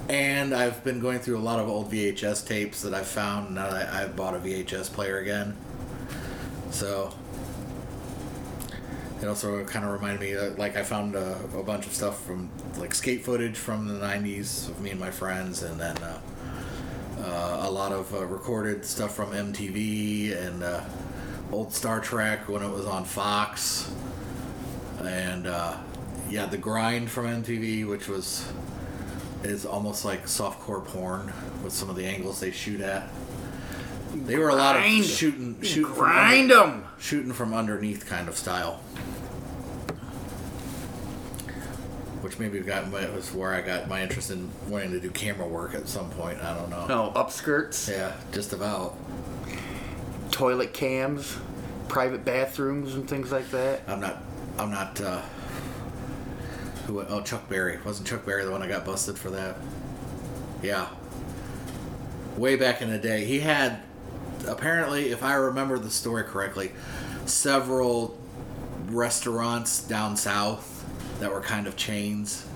and I've been going through a lot of old VHS tapes that I've found now that I, I've bought a VHS player again. So it also kind of reminded me, uh, like I found a, a bunch of stuff from like skate footage from the '90s of me and my friends, and then uh, Uh, a lot of uh, recorded stuff from MTV and uh, old Star Trek when it was on Fox. And uh, yeah, The Grind from MTV, which was is almost like softcore porn with some of the angles they shoot at. They were a lot of shooting, shooting, from Grind under- them. shooting from underneath kind of style. Which maybe got my, was where I got my interest in wanting to do camera work at some point. I don't know. No, upskirts, Yeah, just about. toilet cams, private bathrooms, and things like that. I'm not. I'm not. uh Who? Oh, Chuck Berry. Wasn't Chuck Berry the one I got busted for that? Yeah. Way back in the day, he had apparently, if I remember the story correctly, several restaurants down south that were kind of chains.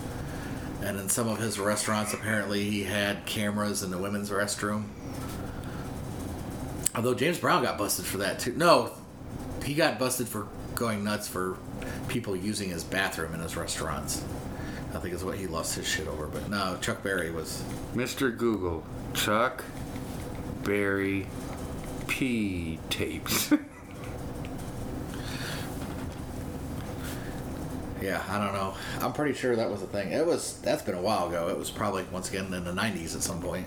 And in some of his restaurants, apparently, he had cameras in the women's restroom. Although James Brown got busted for that too. No, he got busted for going nuts for people using his bathroom in his restaurants. I think is what he lost his shit over. But no, Chuck Berry was. Mr. Google, Chuck Berry P tapes. Yeah, I don't know. I'm pretty sure that was a thing. It was. That's been a while ago. It was probably once again in the '90s at some point.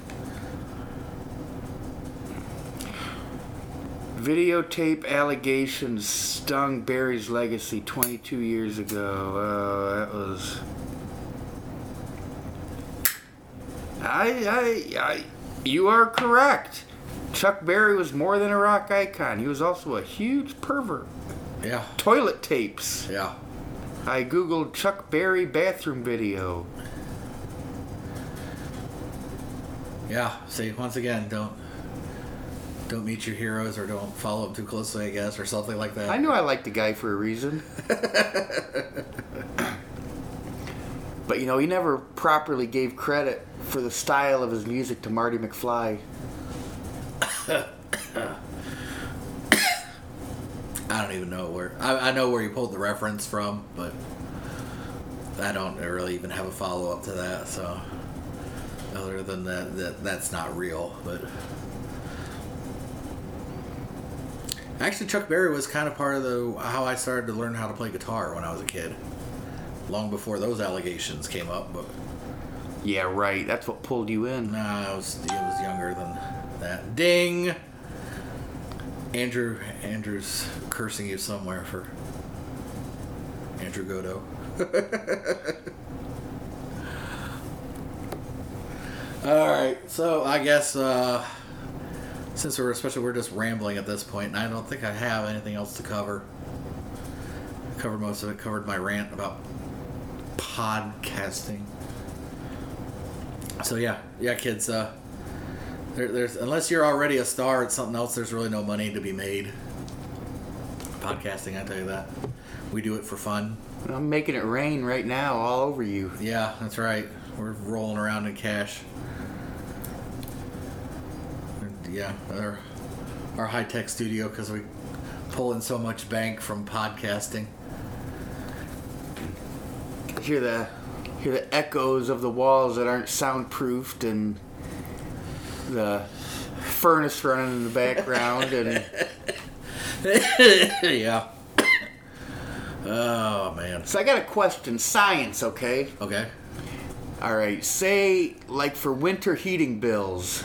Videotape allegations stung Berry's legacy 22 years ago. Oh, that was. I, I, I, you are correct. Chuck Berry was more than a rock icon. He was also a huge pervert. Yeah, Toilet tapes. yeah. I googled Chuck Berry bathroom video. Yeah. See, once again, don't don't meet your heroes or don't follow them too closely, I guess, or something like that. I knew I liked the guy for a reason. but you know, he never properly gave credit for the style of his music to Marty McFly. I don't even know where. I, I know where you pulled the reference from, but I don't really even have a follow up to that. So, other than that, that that's not real. But actually, Chuck Berry was kind of part of the how I started to learn how to play guitar when I was a kid. Long before those allegations came up, but Yeah, right. That's what pulled you in. no, I was it was younger than that. Ding. Andrew Andrew's cursing you somewhere for Andrew Godot. All right, so I guess uh, since we're especially we're just rambling at this point, and I don't think I have anything else to cover. I covered most of it. Covered my rant about podcasting. So yeah, yeah, kids. Uh, there, there's unless you're already a star at something else, there's really no money to be made. Podcasting, I tell you that. We do it for fun. I'm making it rain right now all over you. Yeah, that's right. We're rolling around in cash. Yeah, our, our high tech studio because we pull in so much bank from podcasting. Hear the hear the echoes of the walls that aren't soundproofed and the furnace running in the background and yeah. Oh man. so I got a question. Science, okay? Okay. All right, say like for winter heating bills,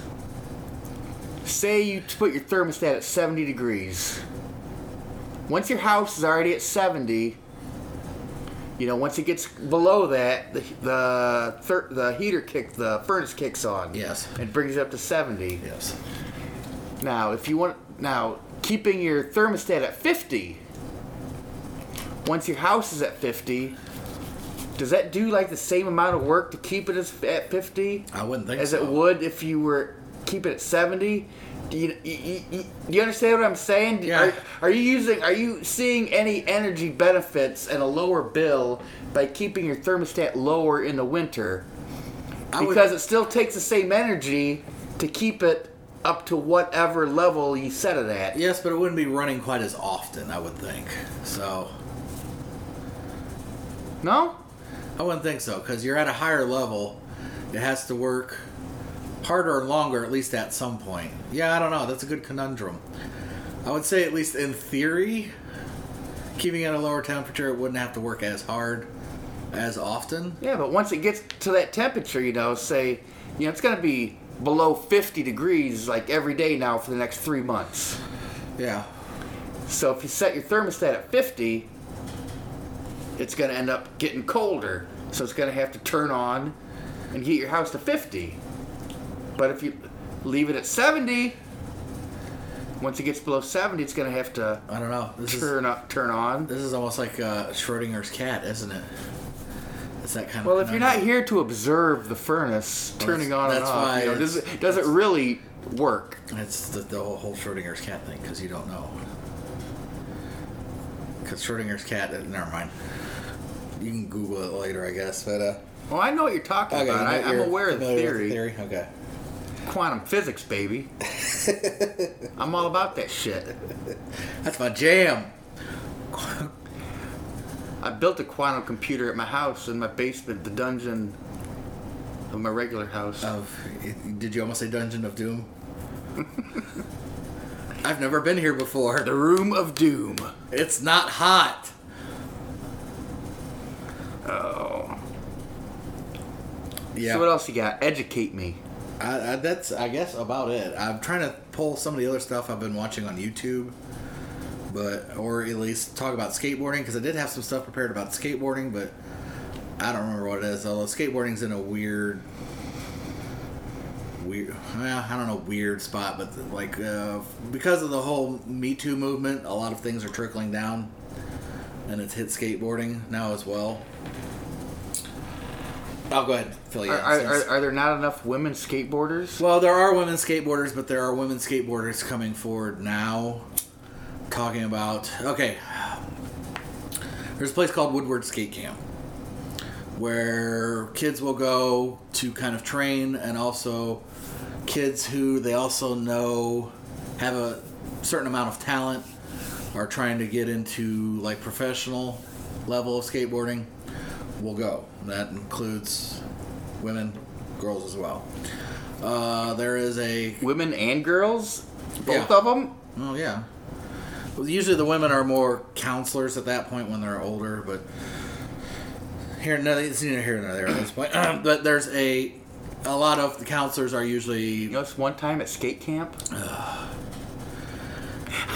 say you t- put your thermostat at 70 degrees. Once your house is already at 70, you know, once it gets below that, the the, thir- the heater kick, the furnace kicks on. Yes. And brings it up to 70. Yes. Now, if you want now keeping your thermostat at 50, once your house is at 50, does that do like the same amount of work to keep it as, at 50 I wouldn't think as so. it would if you were keep it at 70? Do you, you, you, you- do you understand what I'm saying? Yeah. Are, are you using are you seeing any energy benefits and a lower bill by keeping your thermostat lower in the winter? I would- because it still takes the same energy to keep it up to whatever level you set it at. Yes, but it wouldn't be running quite as often, I would think. So No? I wouldn't think so because you're at a higher level. It has to work harder or longer, at least at some point. Yeah, I don't know. That's a good conundrum. I would say, at least in theory, keeping it at a lower temperature, it wouldn't have to work as hard as often. Yeah, but once it gets to that temperature, you know, say, you know, it's gonna be below 50 degrees like every day now for the next three months. Yeah. So if you set your thermostat at 50, it's gonna end up getting colder. So it's gonna have to turn on and heat your house to 50. But if you leave it at 70, once it gets below 70, it's gonna have to I don't know. This is turn up, turn on. this is almost like uh, Schrodinger's cat, isn't it? It's that kind Well, of. Well, if you're not here to observe the furnace turning on and off, why you know, does it does it really work? It's the, the whole, Schrodinger's cat thing because you don't know. Because Schrodinger's cat, uh, never mind. You can Google it later, I guess. But uh, Well, I know what you're talking okay, about. I, I'm you're aware of the theory. theory. Okay. Quantum physics, baby. I'm all about that shit. That's my jam. I built a quantum computer at my house in my basement, the dungeon of my regular house. Of did you almost say Dungeon of Doom? I've never been here before. the room of doom. It's not hot. Oh. Yeah. So what else you got? Educate me. I, I, that's I guess about it. I'm trying to pull some of the other stuff I've been watching on YouTube, but or at least talk about skateboarding because I did have some stuff prepared about skateboarding, but I don't remember what it is. Although skateboarding's in a weird, weird, well, I don't know, weird spot, but like uh, because of the whole Me Too movement, a lot of things are trickling down, and it's hit skateboarding now as well. I'll go ahead and fill you Are, in. are, are, are there not enough women skateboarders? well, there are women skateboarders, but there are women skateboarders coming forward now talking about. Okay. There's a place called Woodward Skate Camp where kids will go to kind of train and also kids who they also know have a certain amount of talent are trying to get into like professional level of skateboarding will go. And That includes women, girls as well. Uh, there is a Women and girls? Both Yeah. of them? Oh yeah. Well, usually the women are more counselors at that point when they're older, but here, no, it's neither here nor there at this point. but there's a a lot of the counselors are usually You know, it's one time at skate camp.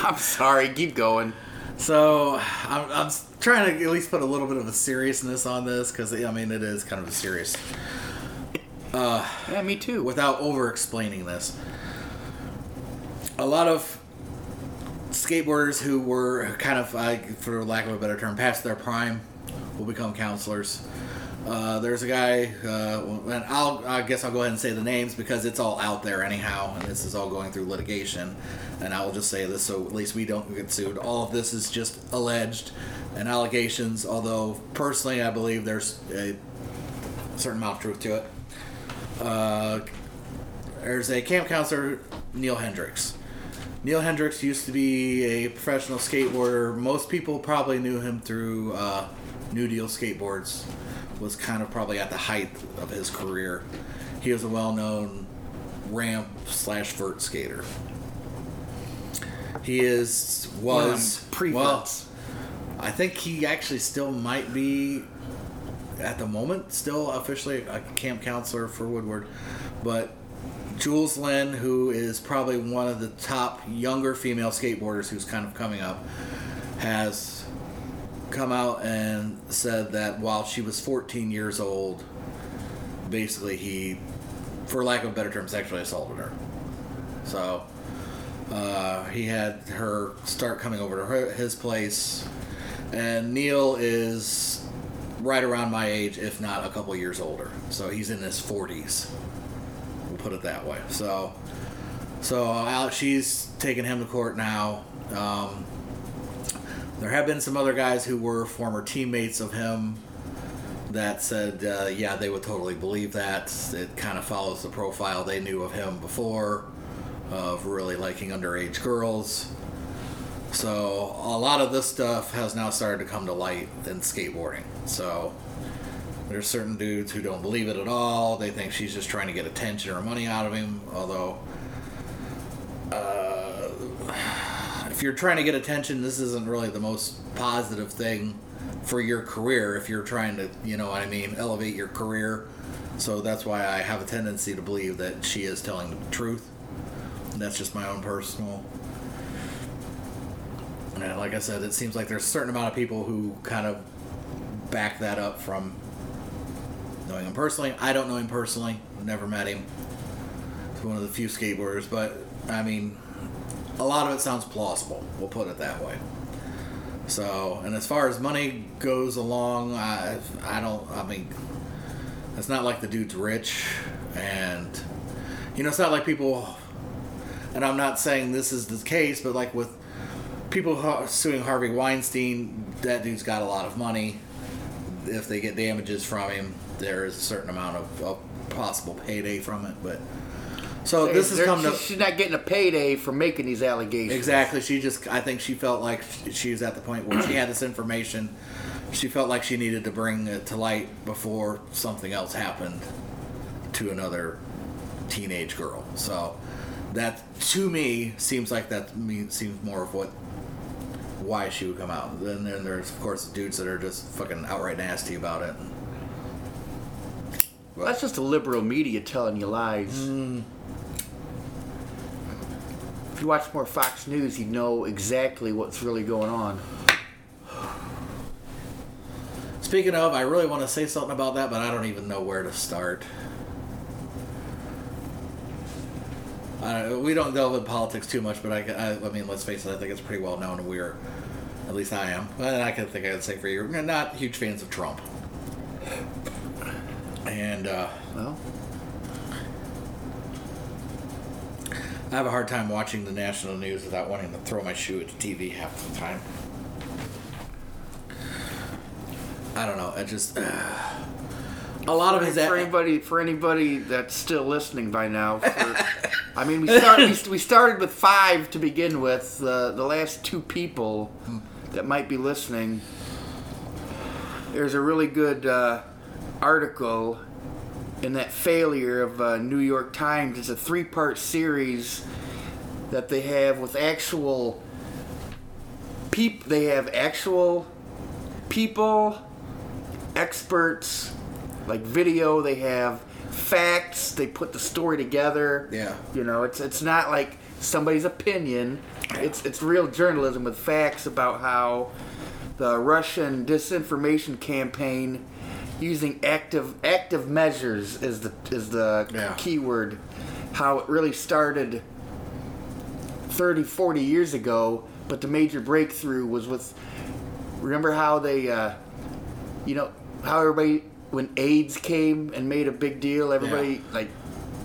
I'm sorry, keep going. so. I'm, I'm trying to at least put a little bit of a seriousness on this because I mean it is kind of a serious Yeah, me too. without over explaining this. A lot of skateboarders who were kind of, uh, for lack of a better term, past their prime will become counselors. Uh, there's a guy, uh, and I'll, I guess I'll go ahead and say the names because it's all out there anyhow, and this is all going through litigation. And I will just say this so at least we don't get sued. All of this is just alleged and allegations, although personally I believe there's a certain amount of truth to it. Uh, there's a camp counselor, Neil Heddings. Neil Heddings used to be a professional skateboarder. Most people probably knew him through uh, New Deal Skateboards. Was kind of probably at the height of his career. He was a well-known ramp slash vert skater. He is was pre well. I think he actually still might be at the moment still officially a camp counselor for Woodward, but Julz Lynn, who is probably one of the top younger female skateboarders who's kind of coming up, has come out and said that while she was 14 years old, basically he, for lack of a better term, sexually assaulted her. So uh, he had her start coming over to her, his place, and Neil is right around my age, if not a couple years older. So he's in his 40s. We'll put it that way. So, so Alex, she's taking him to court now. Um, there have been some other guys who were former teammates of him that said, uh, yeah, they would totally believe that. It kind of follows the profile they knew of him before, of really liking underage girls. So a lot of this stuff has now started to come to light in skateboarding. So There's certain dudes who don't believe it at all. They think she's just trying to get attention or money out of him. Although, if you're trying to get attention, this isn't really the most positive thing for your career. If you're trying to, you know what I mean, elevate your career. So that's why I have a tendency to believe that she is telling the truth. That's just my own personal. And like I said, it seems like there's a certain amount of people who kind of back that up from knowing him personally. I don't know him personally. Never met him. He's one of the few skateboarders, but I mean, a lot of it sounds plausible. We'll put it that way. So, and as far as money goes along, I, I don't. I mean, it's not like the dude's rich, and you know, it's not like people. And I'm not saying this is the case, but like with people suing Harvey Weinstein, that dude's got a lot of money. If they get damages from him, there is a certain amount of, of possible payday from it. But so this has There- come to she's, not getting a payday for making these allegations. Exactly. She just, I think she felt like she was at the point where she had this information. She felt like she needed to bring it to light before something else happened to another teenage girl. So that, to me, seems like that seems more of what why she would come out. Then, then there's of course dudes that are just fucking outright nasty about it. But- That's just the liberal media telling you lies. Mm. If you watch more Fox News, you know exactly what's really going on. Speaking of, I really want to say something about that, but I don't even know where to start. Uh, we don't delve in politics too much, but I, I, I mean, let's face it, I think it's pretty well known, we're, at least I am, and I can think I can say for you, we're not huge fans of Trump. And uh, Well, I have a hard time watching the national news without wanting to throw my shoe at the TV half the time. I don't know. It just uh, a lot of his for anybody for anybody that's still listening by now, for, I mean, we started we, we started with five to begin with. Uh, the last two people that might be listening, there's a really good uh, article in that failure of uh, New York Times. It's a three-part series that they have with actual peop. They have actual people, experts, like video. They have facts. They put the story together. Yeah. You know, it's it's not like somebody's opinion. It's it's real journalism with facts about how the Russian disinformation campaign using active active measures is the is the Yeah. keyword. How it really started 30, 40 years ago, but the major breakthrough was with. Remember how they, uh, you know, how everybody when AIDS came and made a big deal. Everybody Yeah. like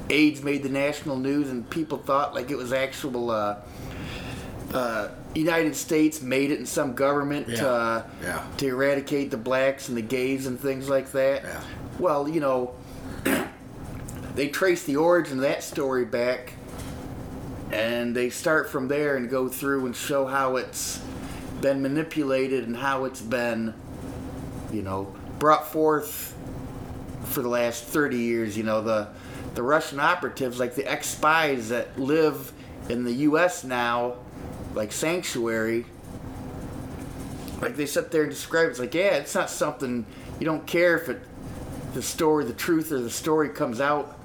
AIDS made the national news, and people thought like it was actual. Uh, uh, United States made it in some government Yeah. to, uh, Yeah. to eradicate the blacks and the gays and things like that. Yeah. Well, you know, they trace the origin of that story back and they start from there and go through and show how it's been manipulated and how it's been, you know, brought forth for the last 30 years. You know, the the Russian operatives, like the ex spies that live in the U.S. now, like Sanctuary, like they sit there and describe it. It's like, yeah, it's not something you don't care if it, the story, the truth, or the story comes out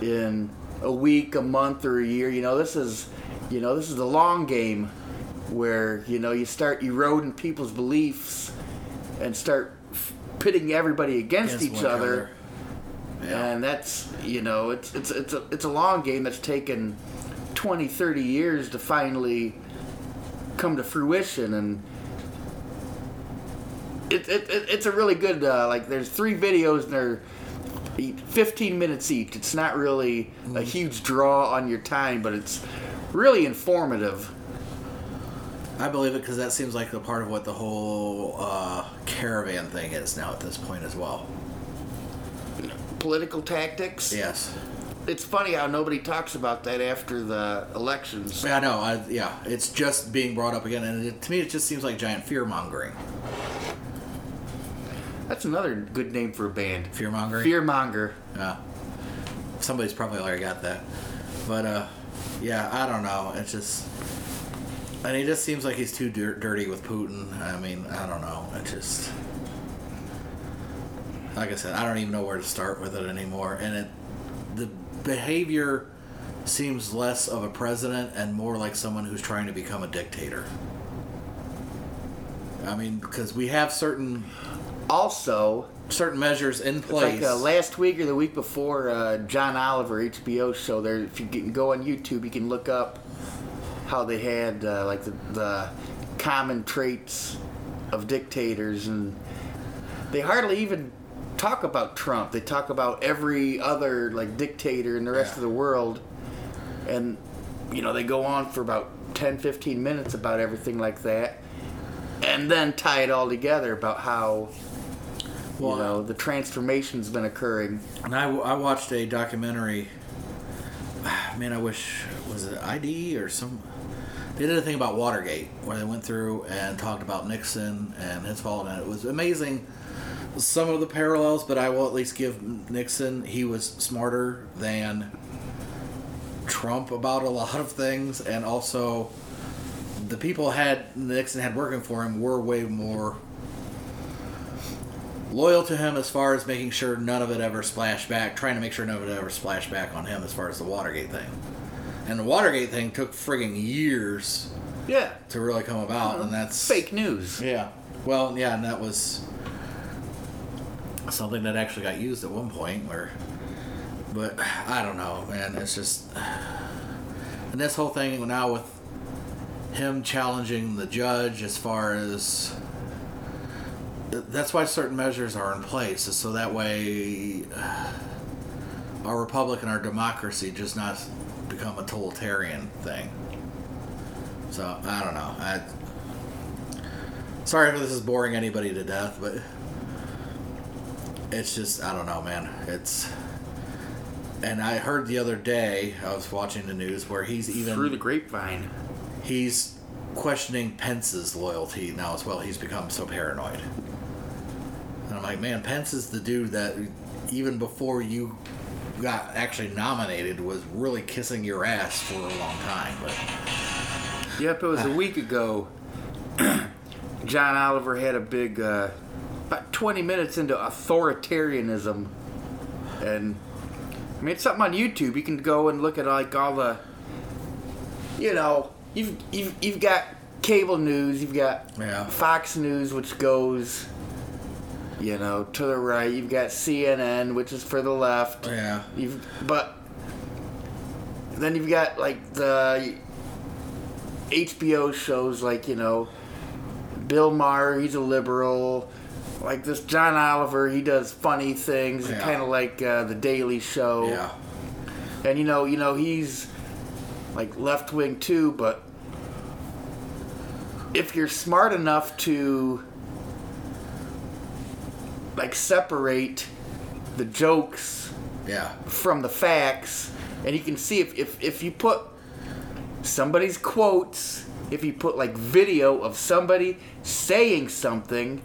in a week, a month, or a year. You know, this is, you know, this is the long game, where you know you start eroding people's beliefs and start pitting everybody against, Against each other. Yeah. And that's you know it's it's it's a it's a long game that's taken 20, 30 years to finally come to fruition and it, it, it it's a really good uh, like there's three videos and they're e- 15 minutes each. It's not really a huge draw on your time, but it's really informative. I believe it because that seems like the part of what the whole uh, caravan thing is now at this point as well. Political tactics. Yes. It's funny how nobody talks about that after the elections. Yeah, I know. I, yeah, it's just being brought up again, and it, to me, it just seems like giant fear mongering. That's another good name for a band. Fear mongering. Fear monger. Yeah. Somebody's probably already got that. But uh yeah, I don't know. It's just and he just seems like he's too dir- dirty with Putin. I mean, I don't know. It just like I said, I don't even know where to start with it anymore. And it the behavior seems less of a president and more like someone who's trying to become a dictator. I mean, because we have certain Also, certain measures in place. like uh, last week or the week before, uh, John Oliver HBO show. There, if you can go on YouTube, you can look up how they had uh, like the, the common traits of dictators, and they hardly even talk about Trump. They talk about every other like dictator in the rest Yeah. of the world, and you know they go on for about 10, 15 minutes about everything like that, and then tie it all together about how Well, you know the transformation's been occurring. And I, I watched a documentary. Man, I wish was it ID or some. They did a thing about Watergate where they went through and talked about Nixon and his fault, and it was amazing. Some of the parallels, but I will at least give Nixon. He was smarter than Trump about a lot of things, and also the people had Nixon had working for him were way more loyal to him as far as making sure none of it ever splashed back, trying to make sure none of it ever splashed back on him as far as the Watergate thing. And the Watergate thing took frigging years Yeah, to really come about, uh-huh. and that's fake news. Yeah. Well, yeah, and that was something that actually got used at one point where but I don't know, man, it's just and this whole thing now with him challenging the judge as far as that's why certain measures are in place is so that way uh, our republic and our democracy just not become a totalitarian thing. So I don't know. I sorry if this is boring anybody to death, but it's just I don't know, man. It's and I heard the other day I was watching the news where he's even Through the grapevine. he's questioning Pence's loyalty now as well. He's become so paranoid. And I'm like, man, Pence is the dude that even before you got actually nominated was really kissing your ass for a long time. But Yep, it was a week ago. John Oliver had a big, uh, about 20 minutes into authoritarianism. And, I mean, it's something on YouTube. You can go and look at, like, all the, you know, you've, you've, you've got cable news, you've got Yeah. Fox News, which goes, you know, to the right. You've got CNN, which is for the left. yeah, You've but then you've got like the HBO shows like you know Bill Maher, he's a liberal. Like this John Oliver, he does funny things, Yeah. kind of like uh, the Daily Show. yeah, And you know, you know he's like left wing too, but if you're smart enough to like separate the jokes yeah, from the facts, and you can see if, if, if you put somebody's quotes, if you put like video of somebody saying something,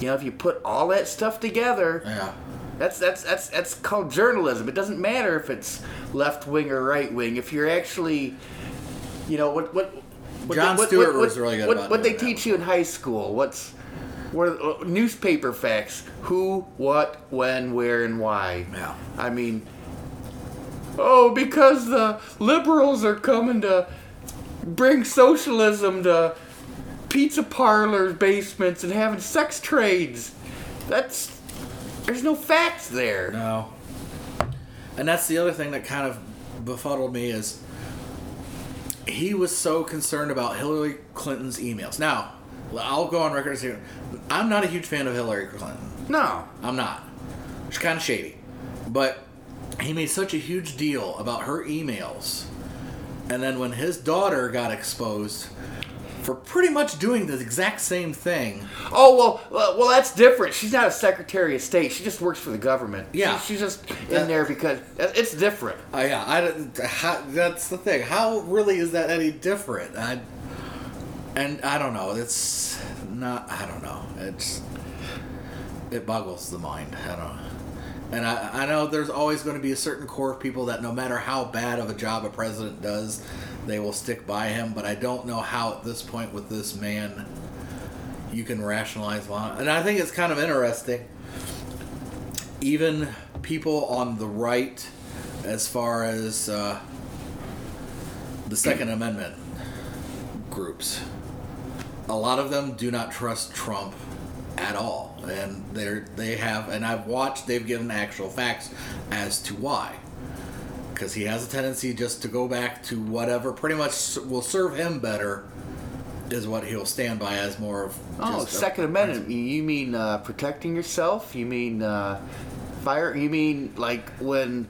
you know, if you put all that stuff together, yeah. that's that's that's that's called journalism. It doesn't matter if it's left wing or right wing. If you're actually, you know, what what. what they- what, Stewart what, was really good What, about what they teach you in high school? What's what are, uh, newspaper facts? Who, what, when, where, and why? Yeah. I mean, oh, because the liberals are coming to bring socialism to pizza parlors, basements, and having sex trades. That's there's no facts there. No. And that's the other thing that kind of befuddled me is he was so concerned about Hillary Clinton's emails. Now, I'll go on record and say I'm not a huge fan of Hillary Clinton. No. I'm not. She's kind of shady. But he made such a huge deal about her emails. And then when his daughter got exposed for pretty much doing the exact same thing, Oh well, well, well, that's different. She's not a Secretary of State. She just works for the government. Yeah. She- she's just in That- there because it's different. Uh, yeah, I don't- how, that's the thing. How really is that any different? I, and I don't know. It's not. I don't know. It's it boggles the mind. I don't. And I, I know there's always going to be a certain core of people that no matter how bad of a job a president does, they will stick by him. But I don't know how at this point with this man you can rationalize why. And I think it's kind of interesting. Even people on the right, as far as uh, the Second Amendment groups, a lot of them do not trust Trump at all, and they're they have, and I've watched. They've given actual facts as to why, because he has a tendency just to go back to whatever pretty much will serve him better. Is what he'll stand by as more of. Oh, just a- Second Amendment. You- You mean uh, protecting yourself? You mean uh, fire? You mean like when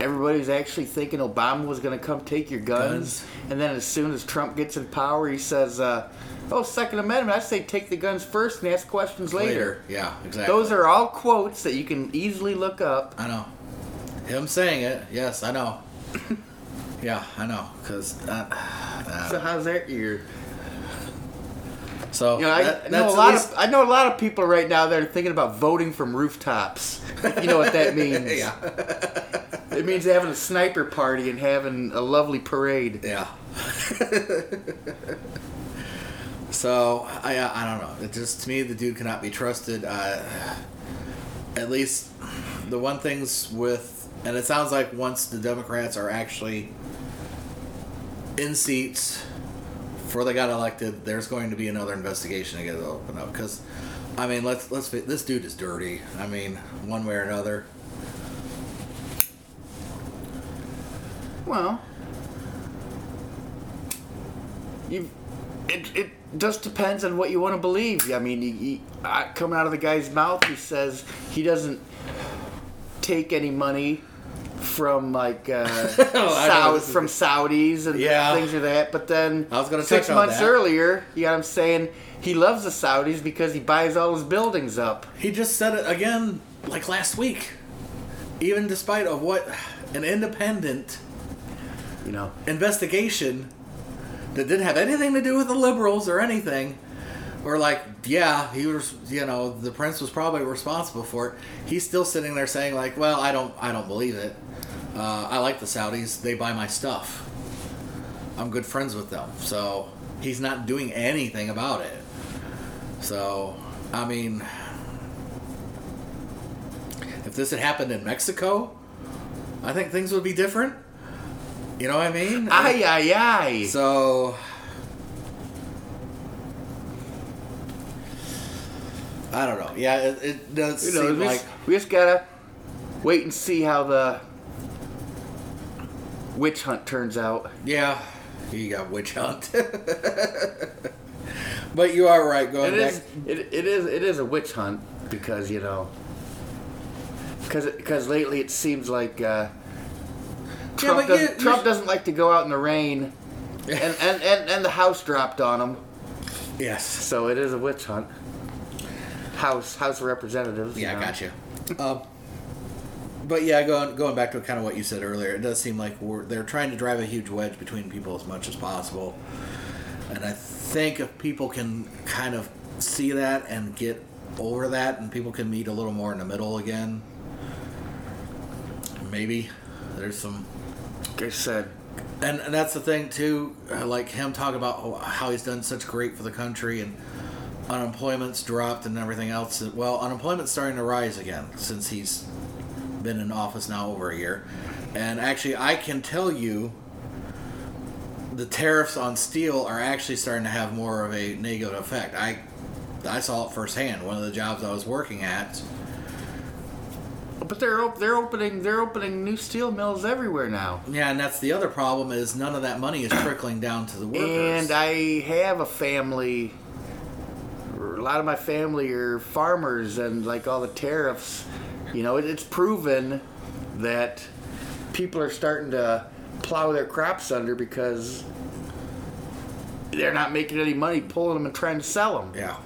everybody's actually thinking Obama was going to come take your guns, Guns. and then as soon as Trump gets in power, he says, uh, "Oh, Second Amendment. I say take the guns first and ask questions later." Yeah, exactly. Those are all quotes that you can easily look up. I know. Him saying it, yes, I know. yeah, I know, because uh, So how's that your? so You know, I, that- I know a lot least- of I know a lot of people right now that are thinking about voting from rooftops. You know what that means? yeah, It means having a sniper party and having a lovely parade. yeah. so I I don't know. It just to me the dude cannot be trusted. Uh, at least the one things with and it sounds like once the Democrats are actually in seats before they got elected, there's going to be another investigation to get it open up because. I mean, let's let's. This dude is dirty. I mean, one way or another. Well, you, it it just depends on what you want to believe. I mean, he, he, I, coming out of the guy's mouth, he says he doesn't take any money from like uh, I know Sau- this from Saudis and Yeah. things like that. But then I was gonna six months earlier, you got him saying he loves the Saudis because he buys all his buildings up. He just said it again, like last week. Even despite of what an independent You know, investigation that didn't have anything to do with the liberals or anything, or like, yeah, he was, you know, the prince was probably responsible for it. He's still sitting there saying like, well, I don't, I don't believe it. Uh, I like the Saudis; they buy my stuff. I'm good friends with them, so he's not doing anything about it. So, I mean, if this had happened in Mexico, I think things would be different. You know what I mean? ay ay ay. So I don't know. Yeah, it, it does You know, seem we like just, we just gotta wait and see how the witch hunt turns out. yeah, you got witch hunt. but you are right. Going It back, is, it, it is, it is a witch hunt because you know, because because lately it seems like uh, Trump, but doesn't, you Trump doesn't like to go out in the rain, and, and, and, and the house dropped on him, yes. so it is a witch hunt. House House of Representatives. you Yeah, I got you. Um, but yeah, going going back to kind of what you said earlier, it does seem like we're they're trying to drive a huge wedge between people as much as possible, and I think if people can kind of see that and get over that, and people can meet a little more in the middle again, maybe there's some Like I said, and, and that's the thing too uh, like him talk about how he's done such great for the country and unemployment's dropped and everything else. Well unemployment's starting to rise again since he's been in office now over a year. And actually i can tell you the tariffs on steel are actually starting to have more of a negative effect. I i saw it firsthand. One of the jobs i was working at but they're op- they're opening they're opening new steel mills everywhere now. yeah and that's the other problem is none of that money is trickling down to the workers And I have a family. A lot of my family are farmers, and like all the tariffs, you know, it, it's proven that people are starting to plow their crops under because they're not making any money pulling them and trying to sell them. Yeah.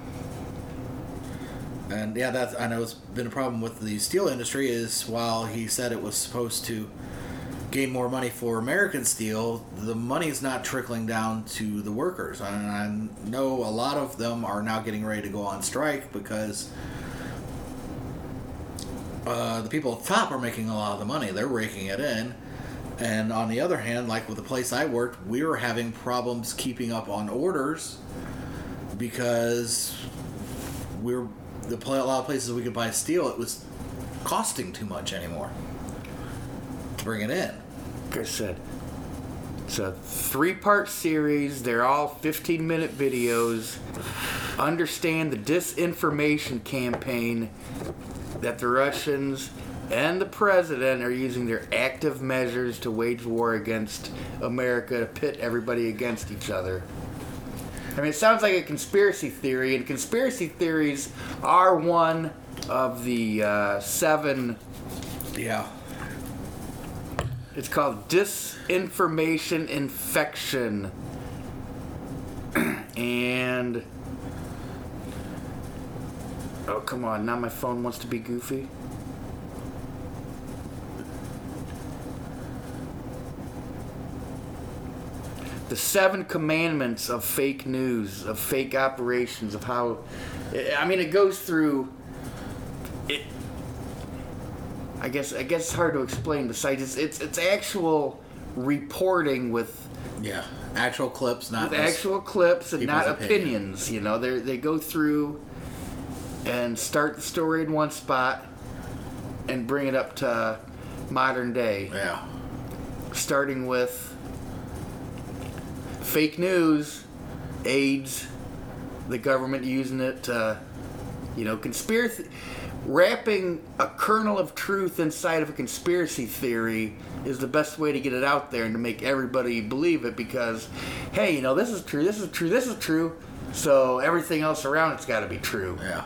And yeah, that's I know it's been a problem with the steel industry. Is while he said it was supposed to gain more money for American steel, the money is not trickling down to the workers. And I know a lot of them are now getting ready to go on strike because uh, the people at the top are making a lot of the money. They're raking it in. And on the other hand, like with the place I worked, we were having problems keeping up on orders because we were the pla- a lot of places we could buy steel. It was costing too much anymore to bring it in. Like I said, it's a three part series. They're all 15 minute videos. Understand the disinformation campaign that the Russians and the president are using their active measures to wage war against America to pit everybody against each other. I mean, it sounds like a conspiracy theory, and conspiracy theories are one of the uh, seven Yeah. it's called disinformation infection. and oh come on, now my phone wants to be goofy. The seven commandments of fake news, of fake operations, of how I mean it goes through it I guess I guess it's hard to explain. Besides, it's it's, it's actual reporting with Yeah. Actual clips, not with actual clips and not opinion. opinions. You know, they they go through and start the story in one spot and bring it up to modern day, Yeah. starting with fake news, AIDS, the government using it to, you know, conspiracy. Wrapping a kernel of truth inside of a conspiracy theory is the best way to get it out there and to make everybody believe it because, hey, you know, this is true, this is true, this is true, so everything else around it's got to be true. Yeah.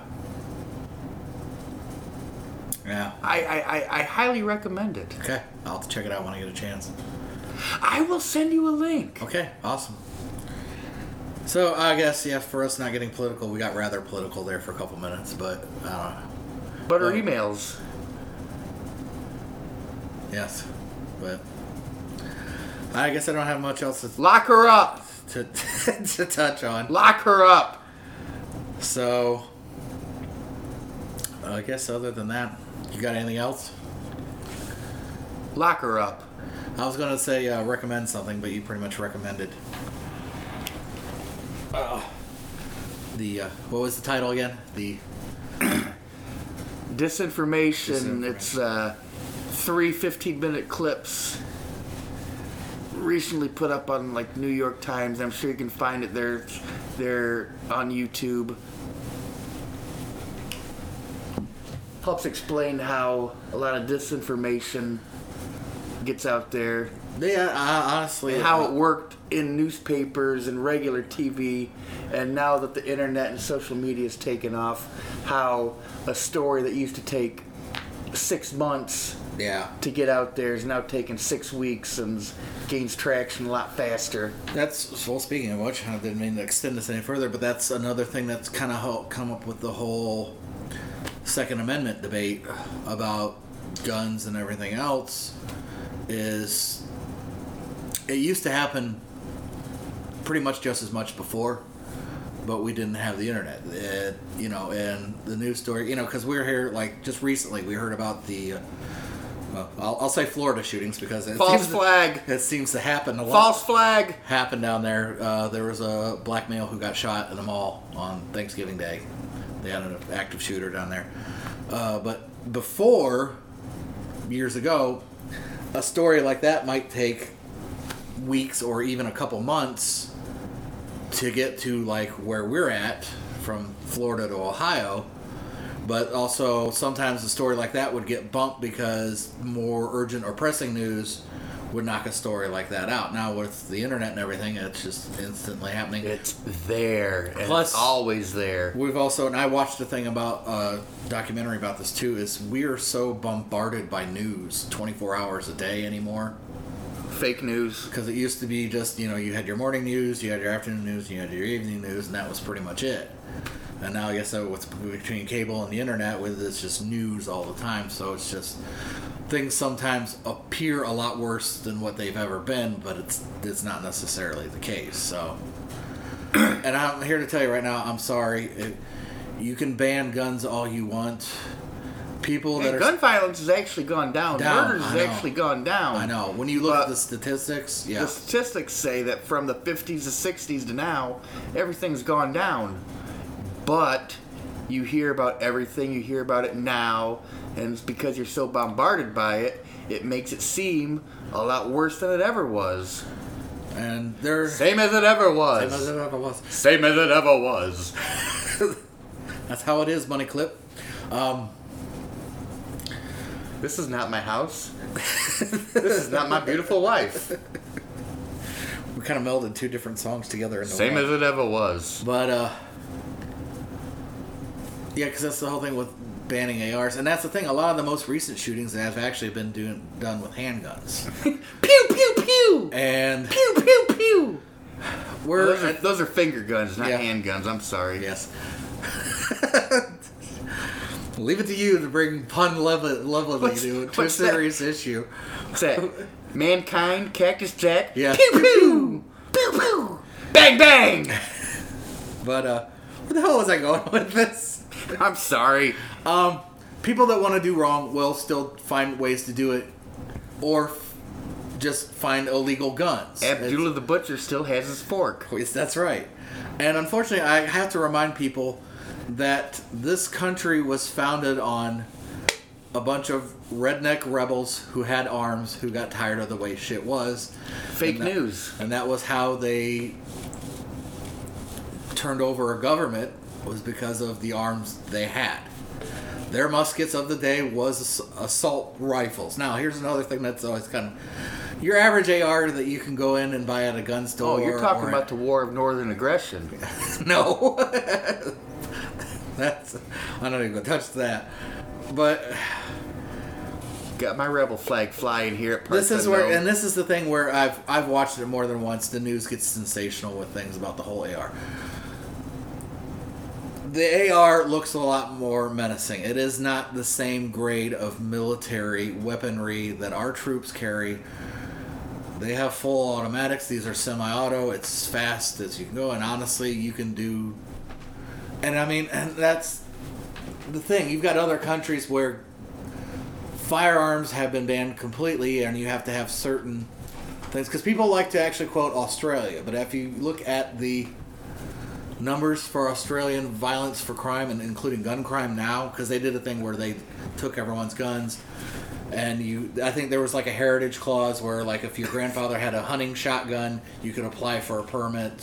Yeah. I, I, I, I highly recommend it. Okay. I'll have to check it out when I get a chance. I will send you a link. Okay, awesome. So I guess yeah, for us not getting political, we got rather political there for a couple minutes, but uh, But our Well- emails. yes, but I guess I don't have much else to Lock her up. to, to touch on. Lock her up. So I guess other than that, you got anything else? Lock her up. I was gonna say uh, recommend something, but you pretty much recommended. Uh, the uh, what was the title again? The Disinformation. Disinformation. It's uh, three 15 minute clips recently put up on like New York Times. I'm sure you can find it there. They're on YouTube. Helps explain how a lot of disinformation gets out there yeah, I, honestly, how it worked in newspapers and regular TV, and now that the internet and social media has taken off, how a story that used to take six months yeah. to get out there is now taking six weeks and gains traction a lot faster. That's well. Speaking of which, I didn't mean to extend this any further, but that's another thing that's kind of helped come up with the whole Second Amendment debate about guns and everything else. Is it used to happen pretty much just as much before, but we didn't have the internet. It, you know, and the news story, you know, because we were here like just recently, we heard about the. Uh, well, I'll, I'll say Florida shootings because it False seems to- flag. it seems to happen a lot False flag. happened down there. Uh, there was a black male who got shot in a mall on Thanksgiving Day. They had an active shooter down there. Uh, but before, years ago, a story like that might take weeks or even a couple months to get to like where we're at from Florida to Ohio. But also, sometimes a story like that would get bumped because more urgent or pressing news would knock a story like that out. Now, with the internet and everything, it's just instantly happening. It's there. Plus- it's always there. We've also, and I watched a thing about a documentary about this too. Is we are so bombarded by news 24 hours a day anymore. Fake news. Because it used to be just you know you had your morning news, you had your afternoon news, you had your evening news, and that was pretty much it. And now I guess that what's between cable and the internet with it's just news all the time. So it's just things sometimes appear a lot worse than what they've ever been, but it's it's not necessarily the case. So, and I'm here to tell you right now, I'm sorry. It, you can ban guns all you want. people that are gun violence has actually gone down. Down, Murders has actually gone down. I know. When you look at the statistics, yeah. The statistics say that from the 50s to 60s to now, everything's gone down. But you hear about everything, you hear about it now, and it's because you're so bombarded by it, it makes it seem a lot worse than it ever was. and they're Same as it ever was. Same as it ever was. Same as it ever was. That's how it is, money clip. Um, This is not my house. this is not my beautiful wife. we kind of melded two different songs together into Same one. as it ever was. But uh, yeah, because that's the whole thing with banning ARs, and that's the thing. A lot of the most recent shootings have actually been doing done with handguns, Pew pew pew. and Pew pew pew. we're Those are, those are finger guns, not Yeah. handguns. I'm sorry. yes. Leave it to you to bring pun level levelly What's- to, to a what's that? serious issue. What's that? Mankind, Cactus Jack. Yeah. Pew pew. Pew pew. Bang bang. But uh, where the hell was I going with this? I'm sorry. Um, people that want to do wrong will still find ways to do it, or f- just find illegal guns. Abdullah the Butcher still has his fork. That's right. And unfortunately, I have to remind people that this country was founded on a bunch of redneck rebels who had arms who got tired of the way shit was. Fake And that- news. And that was how they turned over a government was because of the arms they had. Their muskets of the day was assault rifles. Now, here's another thing that's always kind of your average AR that you can go in and buy at a gun oh, store. Oh, you're talking or about the War of Northern Aggression. no. That's I'm not even gonna touch that. But Got my rebel flag flying here at this is where, and this is the thing where I've I've watched it more than once. The news gets sensational with things about the whole AR. The AR looks a lot more menacing. It is not the same grade of military weaponry that our troops carry. They have full automatics. These are semi-auto. It's as fast as you can go, and honestly, you can do. And I mean, and that's the thing. You've got other countries where firearms have been banned completely, and you have to have certain things. Because people like to actually quote Australia, but if you look at the numbers for Australian violence for crime, and including gun crime now, because they did a thing where they took everyone's guns, and you, I think there was like a heritage clause where, like, if your grandfather had a hunting shotgun, you could apply for a permit,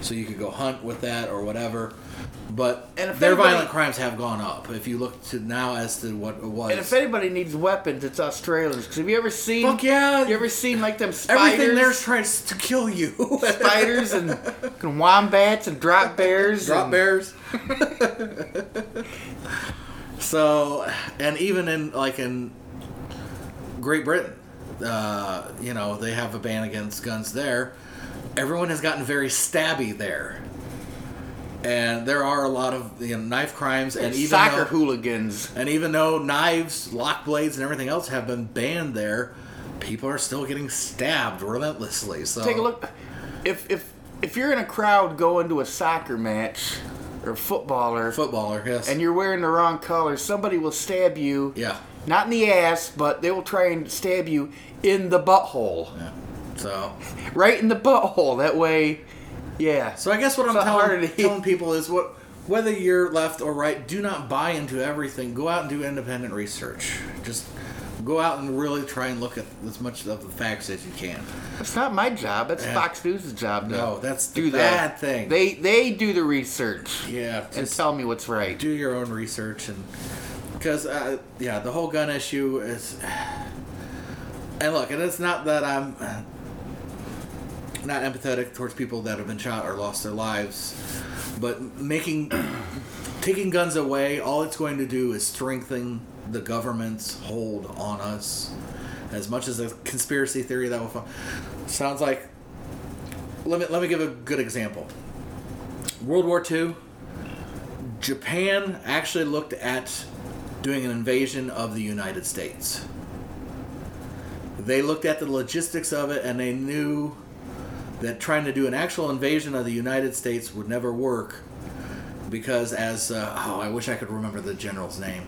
so you could go hunt with that or whatever. But And if their violent crimes have gone up. If you look to now as to what it was, And if anybody needs weapons, it's Australians. Because have you ever seen? Fuck yeah. You ever seen like them spiders? everything there's trying to kill you. spiders and fucking wombats and drop bears. drop and- bears. so, and even in like in Great Britain, uh, you know, they have a ban against guns there. Everyone has gotten very stabby there. And there are a lot of you know, knife crimes, and even soccer though, hooligans. and even though knives, lock blades, and everything else have been banned there, people are still getting stabbed relentlessly. So Take a look. If if if you're in a crowd going to a soccer match or footballer, footballer, yes, and you're wearing the wrong color, somebody will stab you. yeah, Not in the ass, but they will try and stab you in the butthole. yeah. So Right in the butthole. That way, yeah. So I guess what I'm It's telling, to- telling people is what whether you're left or right, do not buy into everything. Go out and do independent research. Just go out and really try and look at as much of the facts as you can. It's not my job. That's Yeah. Fox News' job. No, that's the do bad that. thing. They they do the research Yeah, and tell me what's right. do your own research and because uh, yeah, the whole gun issue is. And look, and it's not that I'm not empathetic towards people that have been shot or lost their lives, but making taking guns away, all it's going to do is strengthen the government's hold on us. As much as a conspiracy theory that will sounds like. Let me let me give a good example. World War II. Japan actually looked at doing an invasion of the United States. They looked at the logistics of it and they knew that trying to do an actual invasion of the United States would never work because, as uh, oh, I wish I could remember the general's name.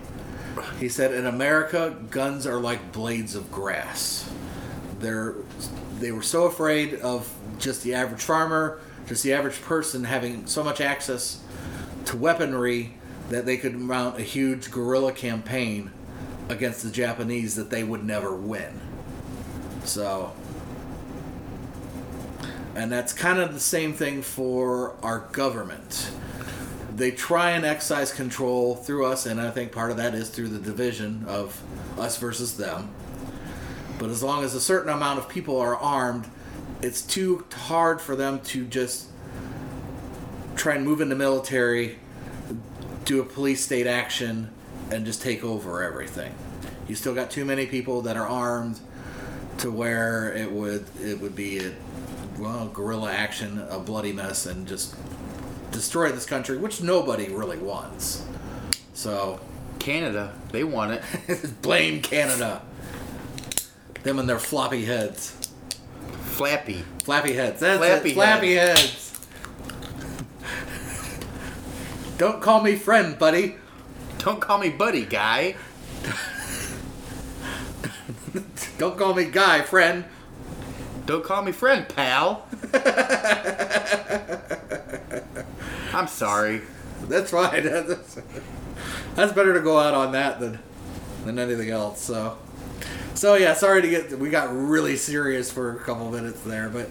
He said, "In America, guns are like blades of grass. They're they were so afraid of just the average farmer, just the average person having so much access to weaponry that they could mount a huge guerrilla campaign against the Japanese that they would never win. So, and that's kind of the same thing for our government. They try and excise control through us, and I think part of that is through the division of us versus them. But as long as a certain amount of people are armed, it's too hard for them to just try and move into military, do a police state action, and just take over everything. You still got too many people that are armed to where it would it would be a well guerrilla action, a bloody mess, and just destroy this country, which nobody really wants. So Canada, they want it. blame Canada. Them and their floppy heads. Flappy. Flappy heads. That's Flappy it. Flappy heads. Don't call me friend, buddy. Don't call me buddy, guy. Don't call me guy, friend. Don't call me friend, pal. I'm sorry. That's fine. That's, better to go out on that than than anything else. So, so yeah. Sorry to get we got really serious for a couple minutes there, but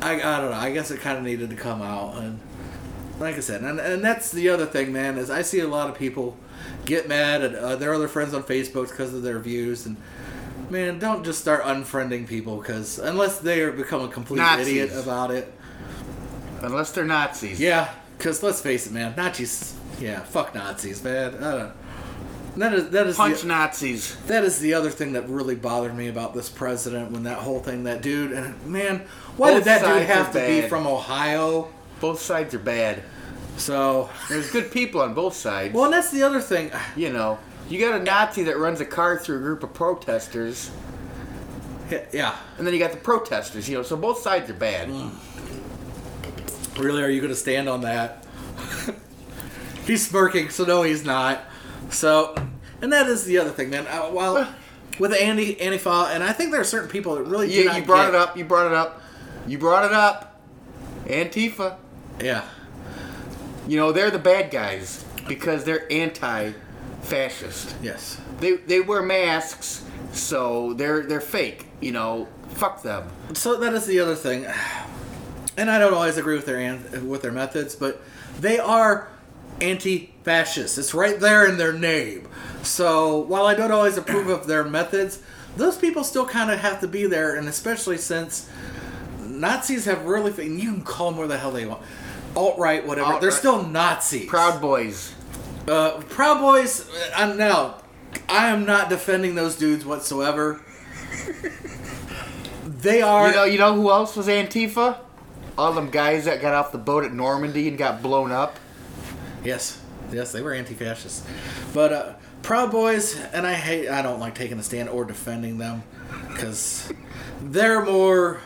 I I don't know. I guess it kind of needed to come out and. Like I said, and, and that's the other thing, man, is I see a lot of people get mad at uh, their other friends on Facebook because of their views, and man, don't just start unfriending people because unless they are become a complete Nazis. idiot about it, Unless they're Nazis. yeah, because let's face it, man, Nazis. Yeah, fuck Nazis, man. I don't. That is that is Punch the, Nazis. that is the other thing that really bothered me about this president when that whole thing that dude and man, why Both did that dude have to be from Ohio? Both sides are bad. So There's good people on both sides. well, and that's the other thing. you know, you got a Nazi that runs a car through a group of protesters, Yeah, and then you got the protesters. You know, so both sides are bad. really, are you going to stand on that? he's smirking, so no, he's not. So, and that is the other thing, man. Uh, well, with Andy Antifa, and I think there are certain people that really not you brought get- it up. You brought it up. You brought it up. Antifa. Yeah. You know, they're the bad guys because they're anti-fascist. Yes. They they wear masks, so they're they're fake. You know, fuck them. So that is the other thing, and I don't always agree with their with their methods, but they are anti-fascist. It's right there in their name. So while I don't always approve of their methods, those people still kind of have to be there, and especially since Nazis have really, and you can call them where the hell they want, alt right, whatever. They're still Nazis. Proud Boys. Uh, Proud Boys. I'm now. I am not defending those dudes whatsoever. They are. You know, you know who else was Antifa? All them guys that got off the boat at Normandy and got blown up. Yes, yes, they were anti-fascist, but uh, Proud Boys, and I hate, I don't like taking a stand or defending them, because they're more,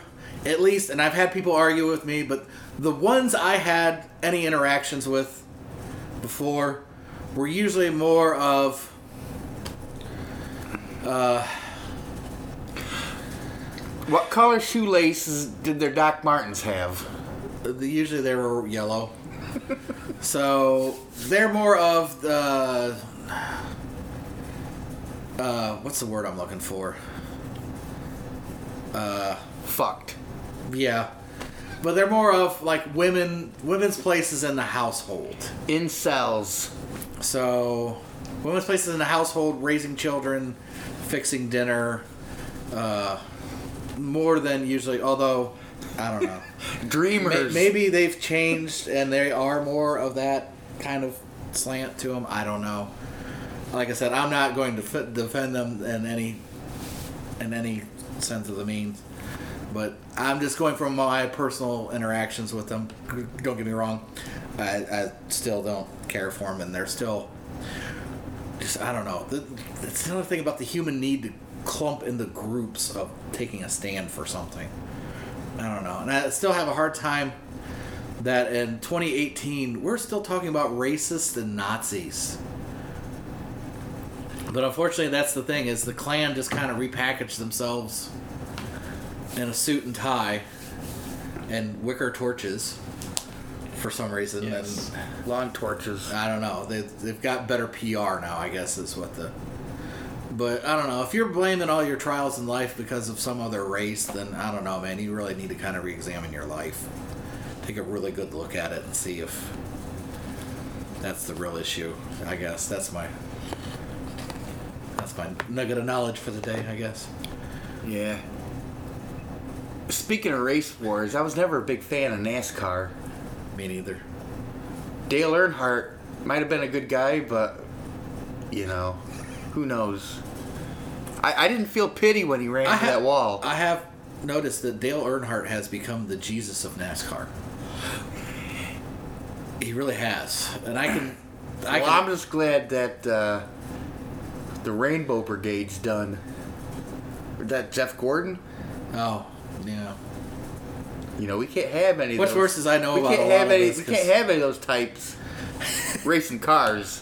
at least, and I've had people argue with me, but the ones I had any interactions with before were usually more of, What color shoelaces did their Doc Martens have? usually they were yellow, so they're more of the, uh, what's the word I'm looking for? Uh, Fucked. Yeah. But they're more of like women women's places in the household. Incels. So women's places in the household, raising children, fixing dinner, uh, more than usually although I don't know. Dreamers. May- Maybe they've changed and they are more of that kind of slant to them. I don't know. Like I said, I'm not going to f- defend them in any in any sense of the means, but I'm just going from my personal interactions with them. Don't get me wrong, I, I still don't care for them, and they're still just I don't know. It's another thing about the human need to clump into groups of taking a stand for something. I don't know. And I still have a hard time that in 2018 we're still talking about racists and Nazis. But unfortunately, that's the thing is the clan just kind of repackaged themselves in a suit and tie and wicker torches for some reason. Yes. And Lawn torches. I don't know. They they've got better PR now. I guess is what the. But I don't know. If you're blaming all your trials in life because of some other race, then I don't know, man. You really need to kind of re-examine your life. Take a really good look at it and see if that's the real issue. I guess that's my that's my nugget of knowledge for the day. I guess. Yeah. Speaking of race wars, I was never a big fan of NASCAR. Me neither. Dale Earnhardt might have been a good guy, but you know, who knows? I, I didn't feel pity when he ran I into have, that wall. I have noticed that Dale Earnhardt has become the Jesus of NASCAR. He really has, and I can. I well, can I'm just glad that uh, the Rainbow Brigade's done. That Jeff Gordon. oh, yeah. You know, we can't have any. of those. worse as I know we about can't a lot have of any. this, we 'cause- can't have any of those types racing cars.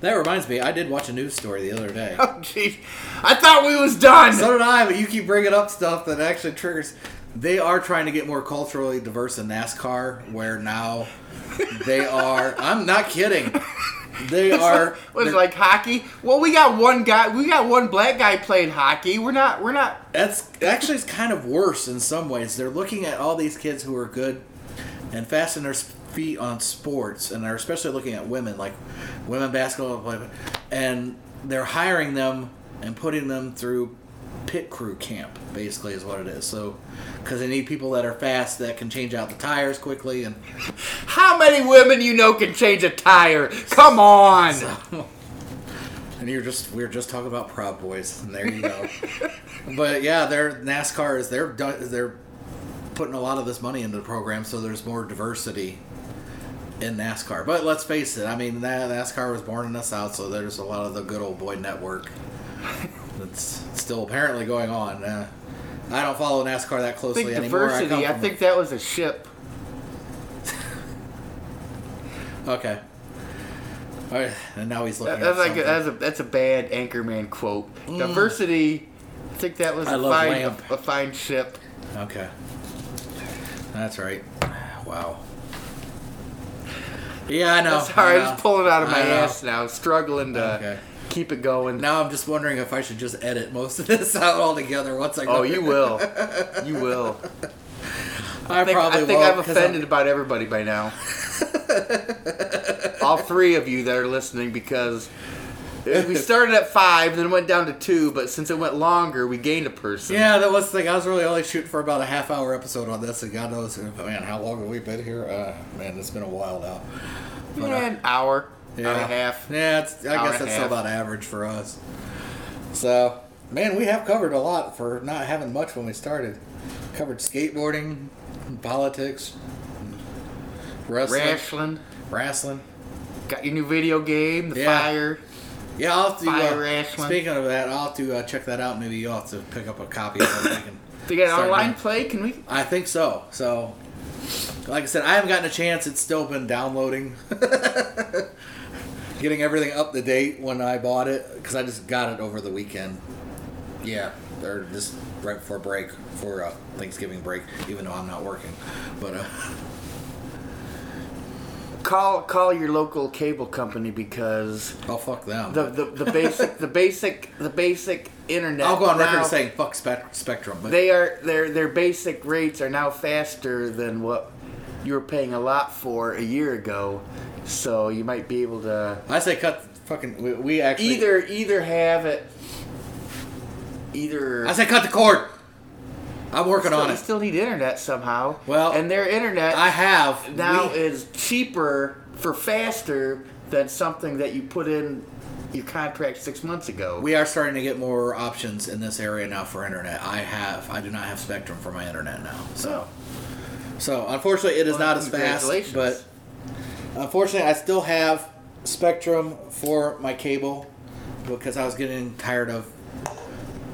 That reminds me, I did watch a news story the other day. Oh, jeez, I thought we was done. so did I, but you keep bringing up stuff that actually triggers. They are trying to get more culturally diverse in NASCAR, where now they are. I'm not kidding. They are. Was like hockey? Well, we got one guy. We got one black guy playing hockey. We're not. We're not. That's actually it's kind of worse in some ways. They're looking at all these kids who are good and fast in their feet on sports, and they're especially looking at women, like women basketball, and they're hiring them and putting them through pit crew camp. Basically, is what it is. So, because they need people that are fast that can change out the tires quickly, and How many women you know can change a tire? Come on. and you're just we were just talking about Proud Boys, and there you go. but yeah, their NASCAR is they're they're putting a lot of this money into the program, so there's more diversity in NASCAR. But let's face it, I mean Na- NASCAR was born in the South, so there's a lot of the good old boy network that's still apparently going on. Uh, I don't follow NASCAR that I closely think anymore. diversity. come I think that was a ship. okay. All right, and now he's looking. That- That's like a, that's a that's a bad Anchorman quote. Diversity. I think that was I a fine a, a fine ship. Okay. That's right. Wow. Yeah, I know. Sorry, I I'm just pulling it out of my I know. ass now, struggling to Okay. Keep it going. Now I'm just wondering if I should just edit most of this out altogether once I go. oh, you will. You will. I, I think, probably I think won't, I've 'cause I'm- offended about everybody by now. All three of you that are listening because we started at five, then went down to two, but since it went longer, we gained a person. Yeah, that was the thing. I was really only shooting for about a half hour episode on this, and God knows, man, how long have we been here? Uh, man, it's been a while now. But, uh, an hour, yeah. hour and a half. Yeah, it's, I guess that's still about average for us. So, man, we have covered a lot for not having much when we started. Covered skateboarding, politics, wrestling, Rashland, wrestling. got your new video game, The Yeah. Fire. Yeah, I'll have to. Fire Uh, wrestling. speaking of that, I'll have to uh, check that out. Maybe you'll have to pick up a copy of it. so we They got online doing- play. Can we? I think so. So, like I said, I haven't gotten a chance. It's still been downloading, getting everything up to date when I bought it because I just got it over the weekend. Yeah, or just right before break for uh, Thanksgiving break, even though I'm not working. But uh, Call call your local cable company because oh fuck them. the the, the basic the basic the basic internet. I'll go on record now- saying fuck spec- Spectrum. But they are their their basic rates are now faster than what you were paying a lot for a year ago. So you might be able to I say cut fucking. We, we actually either either have it either I say cut the cord. I'm working still, on you it. still need internet somehow. Well, and their internet I have now we- is cheaper for faster than something that you put in your contract six months ago. We are starting to get more options in this area now for internet. I have, I do not have Spectrum for my internet now. So, so unfortunately, it is Well, not as fast. But unfortunately, I still have Spectrum for my cable because I was getting tired of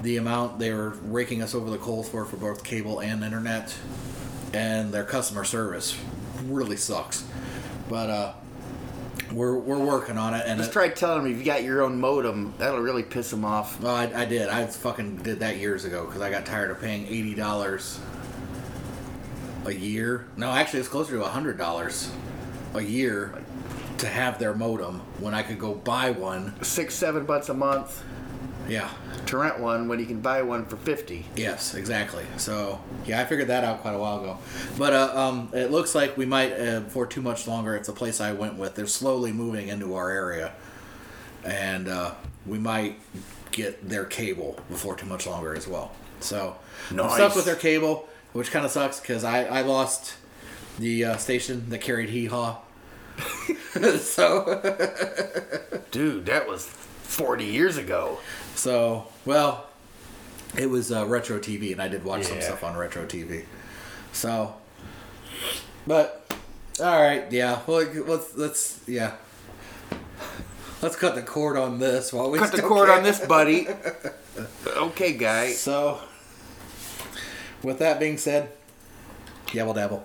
the amount they were raking us over the coals for for both cable and internet, and their customer service really sucks. But uh, we're we're working on it, and Just it- try telling them you've got your own modem. That'll really piss them off. Well, I, I did. I fucking did that years ago because I got tired of paying eighty dollars a year. No, actually, it's closer to hundred dollars a year to have their modem when I could go buy one. Six, seven bucks a month Yeah. to rent one when you can buy one for fifty. Yes, exactly. So yeah, I figured that out quite a while ago. But uh, um, it looks like we might uh, for too much longer. It's a place I went with. They're slowly moving into our area, and uh, we might get their cable before too much longer as well. So I'm stuck with their cable, which kind of sucks because I I lost the uh, station that carried Hee Haw. So Dude, that was forty years ago. So, well, it was uh, retro TV, and I did watch some Yeah. stuff on retro TV. So, but all right, yeah. Well, let's let's yeah. Let's cut the cord on this while we Cut the still cord can. on this, buddy. okay, guy. So, with that being said, yabble dabble.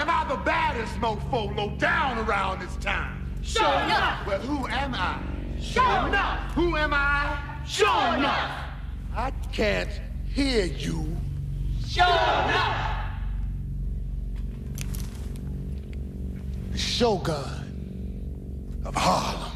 Sure. Am I the baddest mofo low down around this town? Sho'nuff. Well, who am I? Sho'nuff. Who am I? Sho'nuff. I can't hear you. Sho'nuff. The Shogun of Harlem.